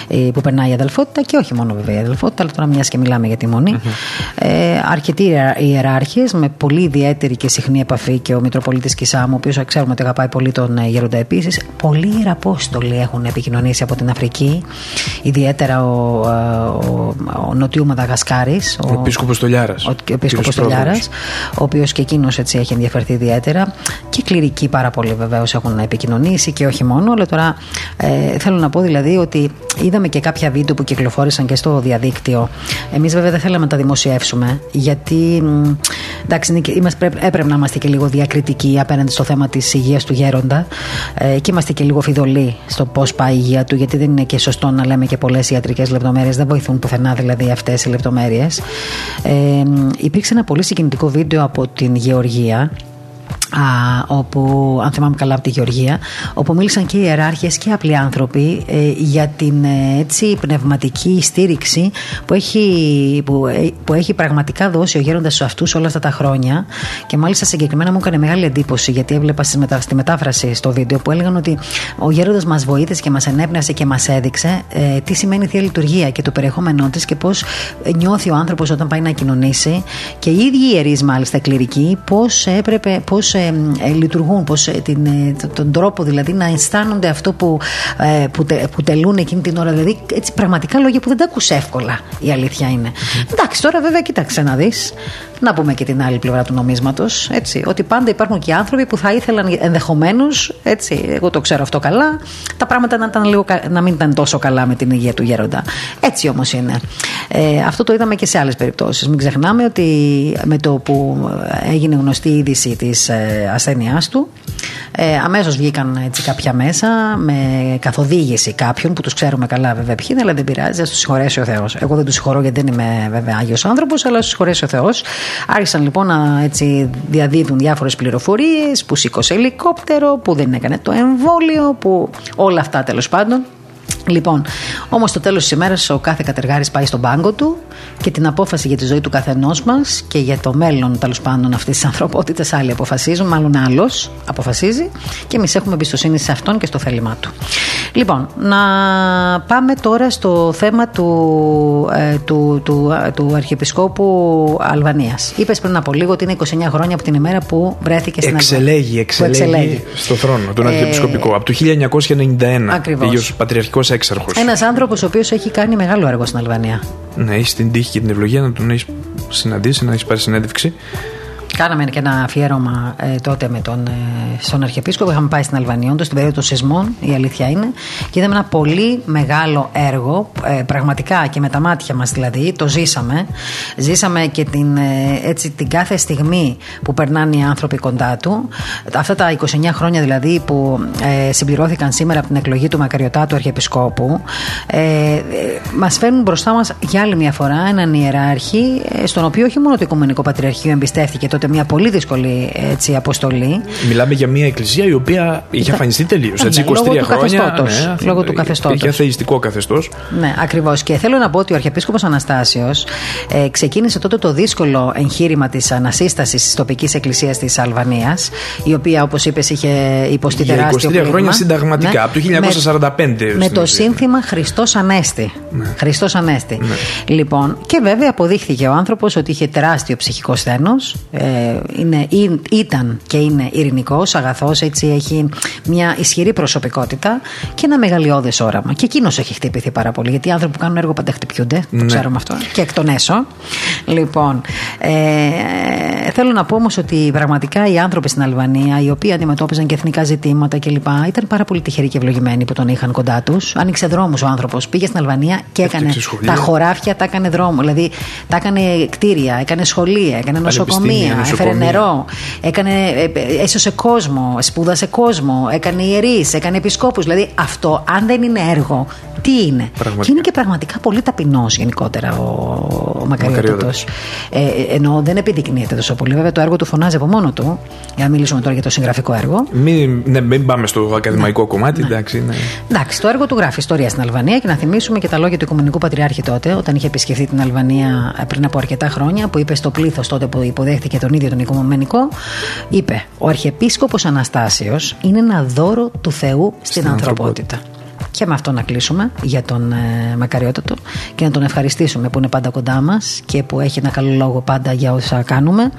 ε, που περνάει η αδελφότητα και όχι μόνο βέβαια η αδελφότητα, αλλά τώρα μιας και μιλάμε για τη μονή. Mm-hmm. Ε, αρκετοί ιεράρχες με πολύ ιδιαίτερη και συχνή επαφή και ο Μητροπολίτης Κισάμου, ο οποίος ξέρουμε ότι αγαπάει πολύ τον ε, Γέροντα επίσης. Πολλοί ιεραπόστολοι έχουν επικοινωνήσει από την Αφρική, ιδιαίτερα ο, ε, ο, ο Νοτιού Μαδαγασκάρης. Ο, ο Επίσκοπο Τολιάρα. Ο, ο Επίσκοπος Τολιάρα, ο οποίος και εκείνος έχει ενδιαφερθεί ιδιαίτερα. Και κληρικοί πάρα πολύ βεβαίως έχουν επικοινωνήσει και όχι μόνο. Αλλά τώρα ε, θέλω να πω δηλαδή ότι είδαμε και κάποια βίντεο που κυκλοφόρησαν και στο διαδίκτυο. Εμείς βέβαια δεν θέλαμε να τα δημοσιεύσουμε, γιατί εντάξει, είμαστε, έπρεπε να είμαστε και λίγο διακριτικοί απέναντι στο θέμα της υγείας του γέροντα ε, και είμαστε και λίγο φιδωλοί στο πώς πάει η υγεία του, γιατί δεν είναι και σωστό να λέμε και πολλές ιατρικές λεπτομέρειες. Δεν βοηθούν πουθενά δηλαδή αυτές οι λεπτομέρειες. Ε, υπήρξε ένα πολύ συγκινητικό βίντεο από την Γεωργία όπου, αν θυμάμαι καλά από τη Γεωργία, όπου μίλησαν και οι ιεράρχες και απλοί άνθρωποι ε, για την ε, έτσι, πνευματική στήριξη που έχει, που, ε, που έχει πραγματικά δώσει ο γέροντας σε αυτούς όλα αυτά τα χρόνια. Και μάλιστα συγκεκριμένα μου έκανε μεγάλη εντύπωση γιατί έβλεπα στη, μετα, στη μετάφραση στο βίντεο που έλεγαν ότι ο γέροντας μας βοήθησε και μας ενέπνευσε και μας έδειξε ε, τι σημαίνει η Θεία Λειτουργία και το περιεχόμενό της και πώς νιώθει ο άνθρωπος όταν πάει να κοινωνήσει. Και οι ίδιοι ιερείς μάλιστα κληρικοί πώς έπρεπε, πώς ε, λειτουργούν, πώς, ε, την, ε, τον τρόπο δηλαδή να αισθάνονται αυτό που, που, που τελούν εκείνη την ώρα. Δηλαδή έτσι, πραγματικά λόγια που δεν τα ακούς εύκολα η αλήθεια είναι. Εντάξει, τώρα βέβαια κοίταξε να δεις να πούμε και την άλλη πλευρά του νομίσματος. Ότι πάντα υπάρχουν και άνθρωποι που θα ήθελαν ενδεχομένως, έτσι, εγώ το ξέρω αυτό καλά, τα πράγματα να, ήταν λίγο, να μην ήταν τόσο καλά με την υγεία του γέροντα. Έτσι όμως είναι. Ε, αυτό το είδαμε και σε άλλες περιπτώσεις. Μην ξεχνάμε ότι με το που έγινε γνωστή η είδηση της ε, ασθένειάς του, ε, Αμέσως βγήκαν έτσι, κάποια μέσα με καθοδήγηση κάποιων που τους ξέρουμε καλά βέβαια ποιοι είναι, αλλά δεν πειράζει, α τους συγχωρέσει ο Θεός. Εγώ δεν τους συγχωρώ γιατί δεν είμαι βέβαια Άγιος άνθρωπος, αλλά τους συγχωρέσει ο Θεός. Άρχισαν λοιπόν να έτσι, διαδίδουν διάφορες πληροφορίες που σήκωσε ελικόπτερο, που δεν έκανε το εμβόλιο, που όλα αυτά τέλος πάντων. Λοιπόν, όμως το τέλος της ημέρας ο κάθε κατεργάρης πάει στον πάγκο του και την απόφαση για τη ζωή του καθενός μας και για το μέλλον τέλος πάντων αυτής της ανθρωπότητας άλλοι αποφασίζουν, μάλλον άλλος αποφασίζει και εμείς έχουμε εμπιστοσύνη σε αυτόν και στο θέλημά του. Λοιπόν, να πάμε τώρα στο θέμα του, ε, του, του, του Αρχιεπισκόπου Αλβανίας. Είπες πριν από λίγο ότι είναι 29 χρόνια από την ημέρα που βρέθηκε στην εξελέγει, Εξελέγει, εξελέγει στο θρόνο, τον ε, Αρχιεπισκοπικό. Από το 1991. Ακριβώς. Πατριαρχικός έξαρχος. Ένας άνθρωπος ο οποίος έχει κάνει μεγάλο έργο στην Αλβανία. Ναι, έχει την τύχη και την ευλογία να τον έχεις συναντήσει, να έχεις πάρει συνέντευξη. Κάναμε και ένα αφιέρωμα ε, τότε με τον, ε, στον Αρχιεπίσκοπο. Είχαμε πάει στην Αλβανία, όντως στην περίοδο των σεισμών, η αλήθεια είναι. Και είδαμε ένα πολύ μεγάλο έργο, ε, πραγματικά και με τα μάτια μας δηλαδή. Το ζήσαμε. Ζήσαμε και την, ε, έτσι, την κάθε στιγμή που περνάνε οι άνθρωποι κοντά του. Αυτά τα 29 χρόνια δηλαδή που ε, συμπληρώθηκαν σήμερα από την εκλογή του Μακαριωτάτου Αρχιεπισκόπου, ε, μας φέρνουν μπροστά μας για άλλη μια φορά έναν ιεράρχη, στον οποίο όχι μόνο το Οικουμενικό Πατριαρχείο εμπιστεύτηκε τότε μια πολύ δύσκολη έτσι, αποστολή. Μιλάμε για μια εκκλησία η οποία είχε αφανιστεί τελείως. Ναι, 23 λόγω χρόνια. Του ναι, λόγω του καθεστώτος. Είχε θεϊστικό καθεστώς. Ναι, ακριβώς. Και θέλω να πω ότι ο Αρχιεπίσκοπος Αναστάσιος ε, ξεκίνησε τότε το δύσκολο εγχείρημα της ανασύστασης της τοπικής εκκλησίας της Αλβανίας, η οποία, όπως είπες, είχε υποστεί τεράστιο 23 χρόνια συνταγματικά, ναι, από το 1945 Με, με το σύνθημα Χριστός Ανέστη. Ναι. Χριστός Ανέστη. Ναι. Λοιπόν, και βέβαια αποδείχθηκε ο άνθρωπος ότι είχε τεράστιο ψυχικό σθένος. Ε, είναι, ήταν και είναι ειρηνικός, αγαθός, έτσι έχει μια ισχυρή προσωπικότητα και ένα μεγαλειώδες όραμα. Και εκείνος έχει χτυπηθεί πάρα πολύ, γιατί οι άνθρωποι που κάνουν έργο πάντα χτυπιούνται. Το ναι. ξέρουμε αυτό. Και εκ των έσω. Λοιπόν, ε, θέλω να πω όμως ότι πραγματικά οι άνθρωποι στην Αλβανία, οι οποίοι αντιμετώπιζαν και εθνικά ζητήματα κλπ., ήταν πάρα πολύ τυχεροί και ευλογημένοι που τον είχαν κοντά τους. Άνοιξε δρόμους ο άνθρωπος. Πήγε στην Αλβανία και έκανε τα χωράφια, τα έκανε δρόμο. Δηλαδή τα έκανε κτίρια, έκανε σχολεία, έκανε νοσοκομεία, έφερε νερό, έκανε, ε, έσωσε κόσμο, σπούδασε κόσμο, έκανε ιερείς, έκανε επισκόπους. Δηλαδή αυτό, αν δεν είναι έργο, τι είναι. Και είναι και πραγματικά πολύ ταπεινός γενικότερα ο, ο Μακαριώτατο. Ε, ενώ δεν επιδεικνύεται τόσο πολύ. Βέβαια το έργο του φωνάζει από μόνο του. Για να μιλήσουμε τώρα για το συγγραφικό έργο. Μην, ναι, μην πάμε στο ακαδημαϊκό ναι. κομμάτι. Ναι. Εντάξει, ναι. εντάξει, το έργο του γράφει ιστορία στην Αλβανία και να θυμίσουμε και τα λόγια του Οικουμενικού Πατριάρχη τότε, όταν είχε επισκεφθεί την Αλβανία πριν από αρκετά χρόνια, που είπε στο πλήθος τότε που υποδέχθηκε τον ίδιο τον Οικουμενικό, είπε: Ο Αρχιεπίσκοπος Αναστάσιος είναι ένα δώρο του Θεού στην, στην ανθρωπότητα και με αυτό να κλείσουμε για τον ε, Μακαριότατο και να τον ευχαριστήσουμε που είναι πάντα κοντά μας και που έχει ένα καλό λόγο πάντα για όσα κάνουμε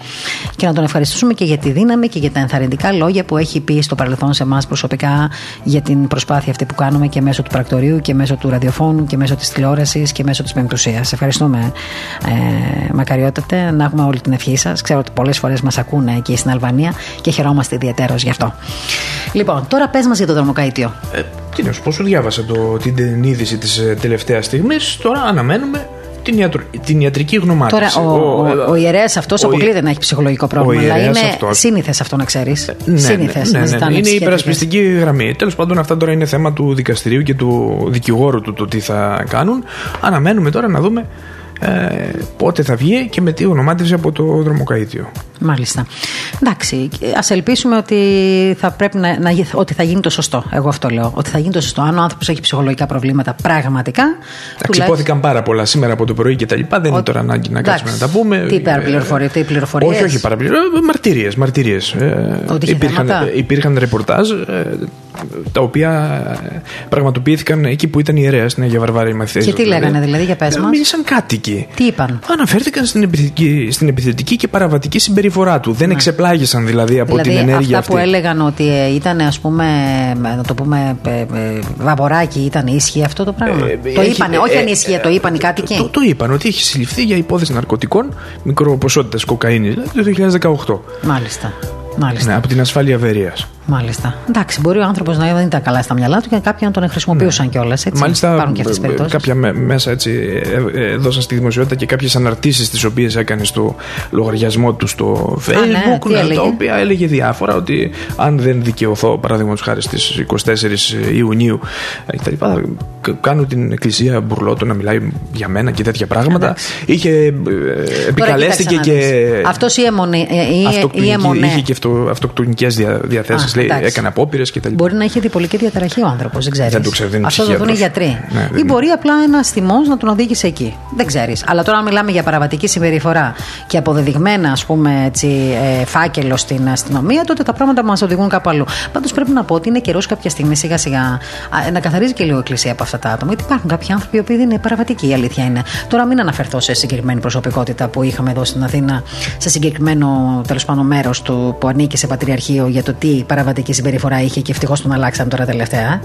και να τον ευχαριστήσουμε και για τη δύναμη και για τα ενθαρρυντικά λόγια που έχει πει στο παρελθόν σε εμάς προσωπικά για την προσπάθεια αυτή που κάνουμε και μέσω του πρακτορείου και μέσω του ραδιοφώνου και μέσω της τηλεόρασης και μέσω της πεμπτουσία. Ευχαριστούμε, ε, Μακαριότατε, να έχουμε όλη την ευχή σας. Ξέρω ότι πολλές φορές μας ακούνε εκεί στην Αλβανία και χαιρόμαστε ιδιαίτερως γι' αυτό. Λοιπόν, τώρα πες μας για το δρομοκαίτιο. Ε, τι να σου πω, σου διάβασα το, την είδηση της ε, τελευταίας στιγμής. Τώρα αναμένουμε την, ιατρο, την ιατρική γνωμάτευση. Τώρα, ο, ο, ο, ο ιερέας αυτός αποκλείεται να έχει ψυχολογικό πρόβλημα. Αλλά είναι σύνηθες αυτό να ξέρεις. Ε, ναι, σύνηθες ναι, ναι, ναι, ναι. Είναι η υπερασπιστική γραμμή. Τέλος πάντων, αυτά τώρα είναι θέμα του δικαστηρίου και του δικηγόρου του το τι θα κάνουν. Αναμένουμε τώρα να δούμε ε, πότε θα βγει και με τι γνωμάτευση από το δρομοκαίτιο. Μάλιστα. Εντάξει, ας ελπίσουμε ότι θα, πρέπει να, να, ότι θα γίνει το σωστό. Εγώ αυτό λέω. Ότι θα γίνει το σωστό. Αν ο άνθρωπος έχει ψυχολογικά προβλήματα πραγματικά. Αξιπόθηκαν πάρα πολλά σήμερα από το πρωί και τα λοιπά. Δεν είναι τώρα ανάγκη να κάτσουμε να τα πούμε. Τι παραπληροφορίε, τι πληροφορίε. Όχι, όχι παραπληροφορίε. Μαρτυρίες. Μαρτυρίες. Ε, υπήρχαν, υπήρχαν ρεπορτάζ ε, τα οποία ε, πραγματοποιήθηκαν εκεί που ήταν ιερέα στην Αγία Βαρβάρα η Και τι λέγανε δηλαδή για πες μας; Μίλησαν κάτοικοι. Τι είπαν; Αναφέρθηκαν στην επιθετική, στην επιθετική και παραβατική συμπεριφορά του. Δεν ναι. εξεπλάγησαν δηλαδή από δηλαδή, την ενέργεια αυτά που έλεγαν ότι ήταν ας πούμε, να το πούμε, βαβοράκι, ήταν ίσχυ αυτό το πράγμα; Ε, το είπανε, όχι αν ίσχυε, το είπαν οι κάτοικοι. Το, το είπαν ότι έχει συλληφθεί για υπόθεση ναρκωτικών, μικροποσότητες κοκαίνης δηλαδή το 2018. Μάλιστα. Μάλιστα. Ναι, από την ασφάλεια βερίας. Μάλιστα. Εντάξει, μπορεί ο άνθρωπος να δεν ήταν καλά στα μυαλά του και κάποιοι να τον χρησιμοποιούσαν ναι. κιόλας. Μάλιστα, Υπάρχουν και αυτές τις περιπτώσεις. Κάποια μέσα έτσι ε, ε, έδωσαν στη δημοσιότητα και κάποιες αναρτήσεις τις οποίες έκανε στο λογαριασμό του στο Facebook. ναι, τα οποία έλεγε διάφορα ότι αν δεν δικαιωθώ, παράδειγμα χάρη στις 24 Ιουνίου κτλ. Κάνω την εκκλησία μπουρλότο να μιλάει για μένα και τέτοια πράγματα. Είχε, ε, επικαλέστηκε και. Αυτός ή αιμονή. Είχε και αυτοκτονικές διαθέσεις λέει, έκανε απόπειρες κτλ. Μπορεί να έχει διπολική διαταραχή ο άνθρωπος, δεν ξέρεις. Δεν το ξέρει, δεν Αυτό το δουν οι γιατροί. Ναι, Ή μπορεί απλά ένας θυμός να τον οδήγησε εκεί. Δεν ξέρεις. Αλλά τώρα, αν μιλάμε για παραβατική συμπεριφορά και αποδεδειγμένα, ας πούμε, έτσι, ε, φάκελο στην αστυνομία, τότε τα πράγματα μας οδηγούν κάπου αλλού. Πάντως πρέπει να πω ότι είναι καιρός κάποια στιγμή σιγά σιγά να καθαρίζει και λίγο η εκκλησία από αυτά τα άτομα. Γιατί υπάρχουν κάποιοι άνθρωποι που είναι παραβατικοί, η αλήθεια είναι. Τώρα μην αναφερθώ σε συγκεκριμένη προσωπικότητα που είχαμε εδώ στην Αθήνα, σε συγκεκριμένο τέλος πάντων μέρος του που ανήκει σε πατριαρχείο για το τι παραβατική συμπεριφορά είχε και ευτυχώς τον αλλάξαν τώρα τελευταία.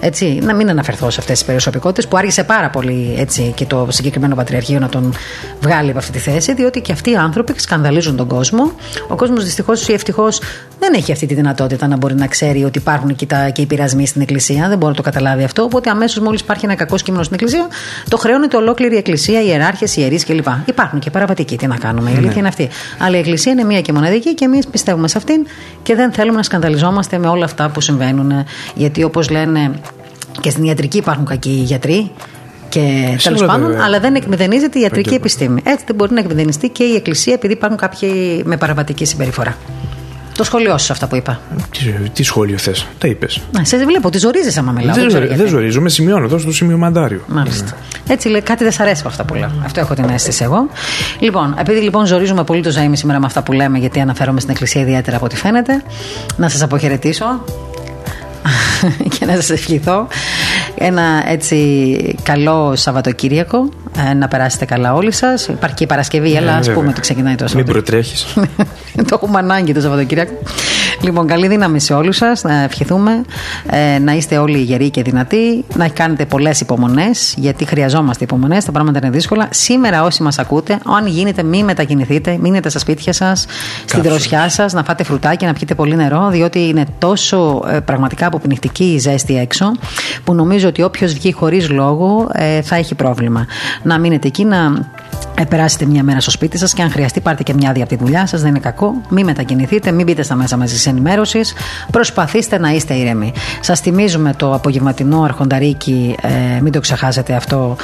Έτσι, να μην αναφερθώ σε αυτές τις προσωπικότητε που άργησε πάρα πολύ έτσι, και το συγκεκριμένο Πατριαρχείο να τον βγάλει από αυτή τη θέση, διότι και αυτοί οι άνθρωποι σκανδαλίζουν τον κόσμο. Ο κόσμος δυστυχώς ή ευτυχώς δεν έχει αυτή τη δυνατότητα να μπορεί να ξέρει ότι υπάρχουν και, τα, και οι πειρασμοί στην Εκκλησία. Δεν μπορεί να το καταλάβει αυτό. Οπότε αμέσως μόλις υπάρχει ένα κακό κείμενο στην Εκκλησία, το χρεώνεται ολόκληρη η Εκκλησία, οι ιεράρχες, οι ιερείς κλπ. Υπάρχουν και παραβατικοί. Τι να κάνουμε, η αλήθεια ναι. είναι αυτή. Αλλά η Εκκλησία είναι μία και μοναδική και εμείς πιστεύουμε σε αυτήν και δεν θέλουμε να σκανδαλιζόμαστε με όλα αυτά που συμβαίνουν. Γιατί όπως λένε και στην ιατρική υπάρχουν κακοί γιατροί. Και τέλος πάντων, αλλά δεν εκμηδενίζεται η ιατρική επιστήμη. Έτσι δεν μπορεί να εκμηδενιστεί και η Εκκλησία επειδή υπάρχουν κάποιοι με παραβατική συμπεριφορά. Το σχολείο σου αυτά που είπα. Τι, τι σχόλιο θες, τα είπες. Να, σε βλέπω, τη ζορίζει άμα μιλάω. Δεν, δεν, δεν ζορίζομαι, σημειώνω εδώ στο σημείο μαντάριο. Μάλιστα. Mm. Έτσι λέει, κάτι δεν σ' αρέσει από αυτά που λέω. Αυτό έχω την αίσθηση εγώ. Λοιπόν, επειδή λοιπόν ζορίζουμε πολύ το Ζαήμι σήμερα με αυτά που λέμε, γιατί αναφέρομαι στην Εκκλησία ιδιαίτερα από ό,τι φαίνεται, να σας αποχαιρετήσω και να σας ευχηθώ ένα έτσι καλό Σαββατοκύριακο ε, να περάσετε καλά όλοι σας. Υπάρχει και η Παρασκευή ναι, αλλά ας πούμε ότι ξεκινάει το Σαββατοκύριακο. μην προτρέχεις. Το έχουμε ανάγκη το Σαββατοκύριακο Λοιπόν, καλή δύναμη σε όλους σας. Να ευχηθούμε ε, να είστε όλοι γεροί και δυνατοί, να κάνετε πολλές υπομονές, γιατί χρειαζόμαστε υπομονές. Τα πράγματα είναι δύσκολα. Σήμερα, όσοι μας ακούτε, αν γίνεται, μην μετακινηθείτε, μείνετε στα σπίτια σας, στη δροσιά σας, να φάτε φρουτάκι, να πιείτε πολύ νερό, διότι είναι τόσο ε, πραγματικά αποπνιχτική η ζέστη έξω, που νομίζω ότι όποιος βγει χωρίς λόγο ε, θα έχει πρόβλημα. Να μείνετε εκεί, να ε, περάσετε μια μέρα στο σπίτι σας και αν χρειαστεί, πάρτε και μια άδεια από τη δουλειά σας. Δεν είναι κακό. Μην μετακινηθείτε, μην μπείτε στα μέσα μαζί ενημέρωσης. Προσπαθήστε να είστε ήρεμοι. Σας θυμίζουμε το απογευματινό αρχονταρίκι, ε, μην το ξεχάσετε αυτό,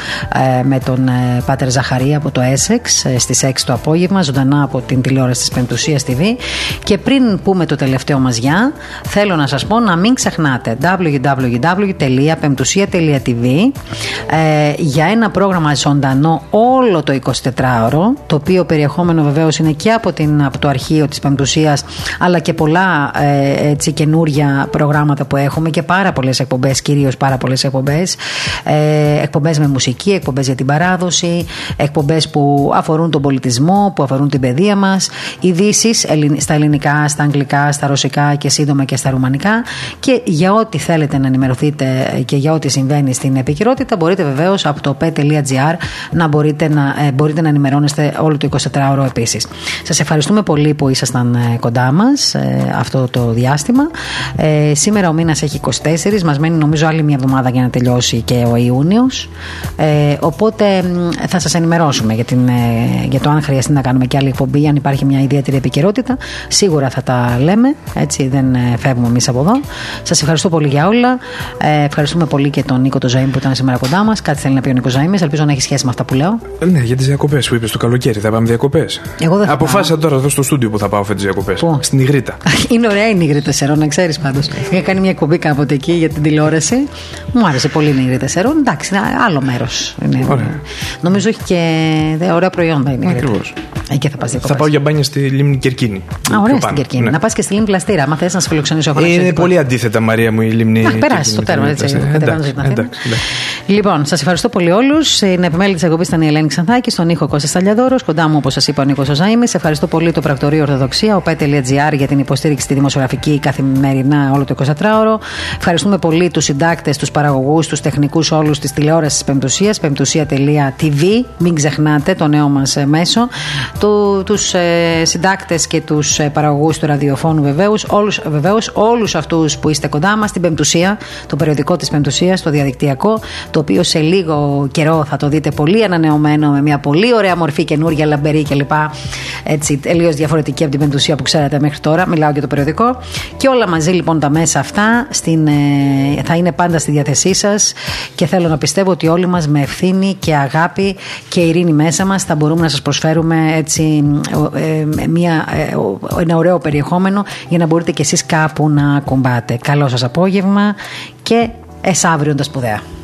ε, με τον ε, Πάτερ Ζαχαρία από το Essex ε, στις 6 το απόγευμα, ζωντανά από την τηλεόραση της Πεντουσία TV. Και πριν πούμε το τελευταίο μας γεια, θέλω να σας πω να μην ξεχνάτε www.pemptusia.tv ε, για ένα πρόγραμμα ζωντανό όλο το 24ωρο, το οποίο περιεχόμενο βεβαίως είναι και από, την, από το αρχείο της Πεμπτουσία, αλλά και πολλά ε, έτσι καινούρια προγράμματα που έχουμε και πάρα πολλές εκπομπές, κυρίως πάρα πολλές εκπομπές. Ε, εκπομπές με μουσική, εκπομπές για την παράδοση, εκπομπές που αφορούν τον πολιτισμό, που αφορούν την παιδεία μας, ειδήσεις στα ελληνικά, στα αγγλικά, στα ρωσικά και σύντομα και στα ρουμανικά. Και για ό,τι θέλετε να ενημερωθείτε και για ό,τι συμβαίνει στην επικαιρότητα, μπορείτε βεβαίως από το p.gr να μπορείτε να, ε, μπορείτε να ενημερώνεστε όλο το 24ωρο επίσης. Σας ευχαριστούμε πολύ που ήσασταν ε, κοντά μας ε, αυτό το διάστημα. Ε, σήμερα ο μήνας έχει 24, μας μένει νομίζω άλλη μια εβδομάδα για να τελειώσει και ο Ιούνιος. Ε, οπότε θα σας ενημερώσουμε για, την, ε, για το αν χρειαστεί να κάνουμε και άλλη εκπομπή, αν υπάρχει μια ιδιαίτερη επικαιρότητα. Σίγουρα θα τα λέμε, έτσι δεν ε, φεύγουμε εμείς από εδώ. Σας ευχαριστώ πολύ για όλα. Ε, ευχαριστούμε πολύ και τον Νίκο το Ζαήμ που ήταν σήμερα κοντά μας. Κάτι θέλει να πει ο Νίκος Ζαήμ, ελπίζω να έχει σχέση με αυτά που λέω. Ναι, γιατί σε διακοπές που είπες το καλοκαίρι. Θα πάμε διακοπές; Εγώ δεν θα Αποφάσισα τώρα εδώ στο στούντιο που θα πάω φέτος διακοπές. Στην Ιγρήτα. Είναι ωραία η Ιγρήτα Σερών, να ξέρεις πάντως. Είχα κάνει μια εκπομπή κάποτε εκεί για την τηλεόραση. Μου άρεσε πολύ η Ιγρήτα Σερών. Εντάξει, είναι άλλο μέρος. Νομίζω έχει και ωραία προϊόντα είναι. Ακριβώς. Εκεί θα πας Θα πάω για μπάνια στη λίμνη Κερκίνη. Α, ωραία στην Κερκίνη. Ναι. Να πας και στη λίμνη Πλαστήρα. Αν θες να σε φιλοξενήσω εγώ. Είναι πολύ αντίθετα, Μαρία μου, η λίμνη. Να περάσεις το τέρμα έτσι. Λοιπόν, σας ευχαριστώ πολύ όλους. Είναι επιμέλεια της εκπομπής ήταν η Ελένη Ξανθάκη, στον ήχο Κώστα Ταλιαδόρο. Κοντά μου, όπως σας είπα, ο Νίκος Ζάιμι. Ευχαριστώ πολύ το Πρακτορείο Ορθοδοξία, ο Πέτελ.gr για την υποστήριξη στη δημοσιογραφική καθημερινά όλο το 24ωρο. Ευχαριστούμε πολύ τους συντάκτες, τους παραγωγούς, τους τεχνικούς όλους της τηλεόρασης της Πεμπτουσίας, πεμπτουσία.tv. Μην ξεχνάτε το νέο μας μέσο. Του ε, συντάκτες και τους ε, παραγωγούς του ραδιοφώνου βεβαίως. Όλους αυτούς που είστε κοντά μας, την Πεμπτουσία, το περιοδικό της Πεμπτουσίας, το διαδικτυακό, το οποίο σε λίγο καιρό θα το δείτε πολύ ανανεωμένο με μια πολύ ωραία μορφή καινούργια, λαμπερή κλπ. Έτσι, τελείως διαφορετική από την Πεμπτουσία που ξέρατε μέχρι τώρα. Μιλάω για το περιοδικό. Και όλα μαζί λοιπόν τα μέσα αυτά στην, ε, θα είναι πάντα στη διάθεσή σας και θέλω να πιστεύω ότι όλοι μας με ευθύνη και αγάπη και ειρήνη μέσα μας θα μπορούμε να σας προσφέρουμε έτσι ε, μια, ε, ένα ωραίο περιεχόμενο για να μπορείτε κι εσείς κάπου να κουμπάτε. Καλό σας απόγευμα και εσάβριον τα σπουδαία.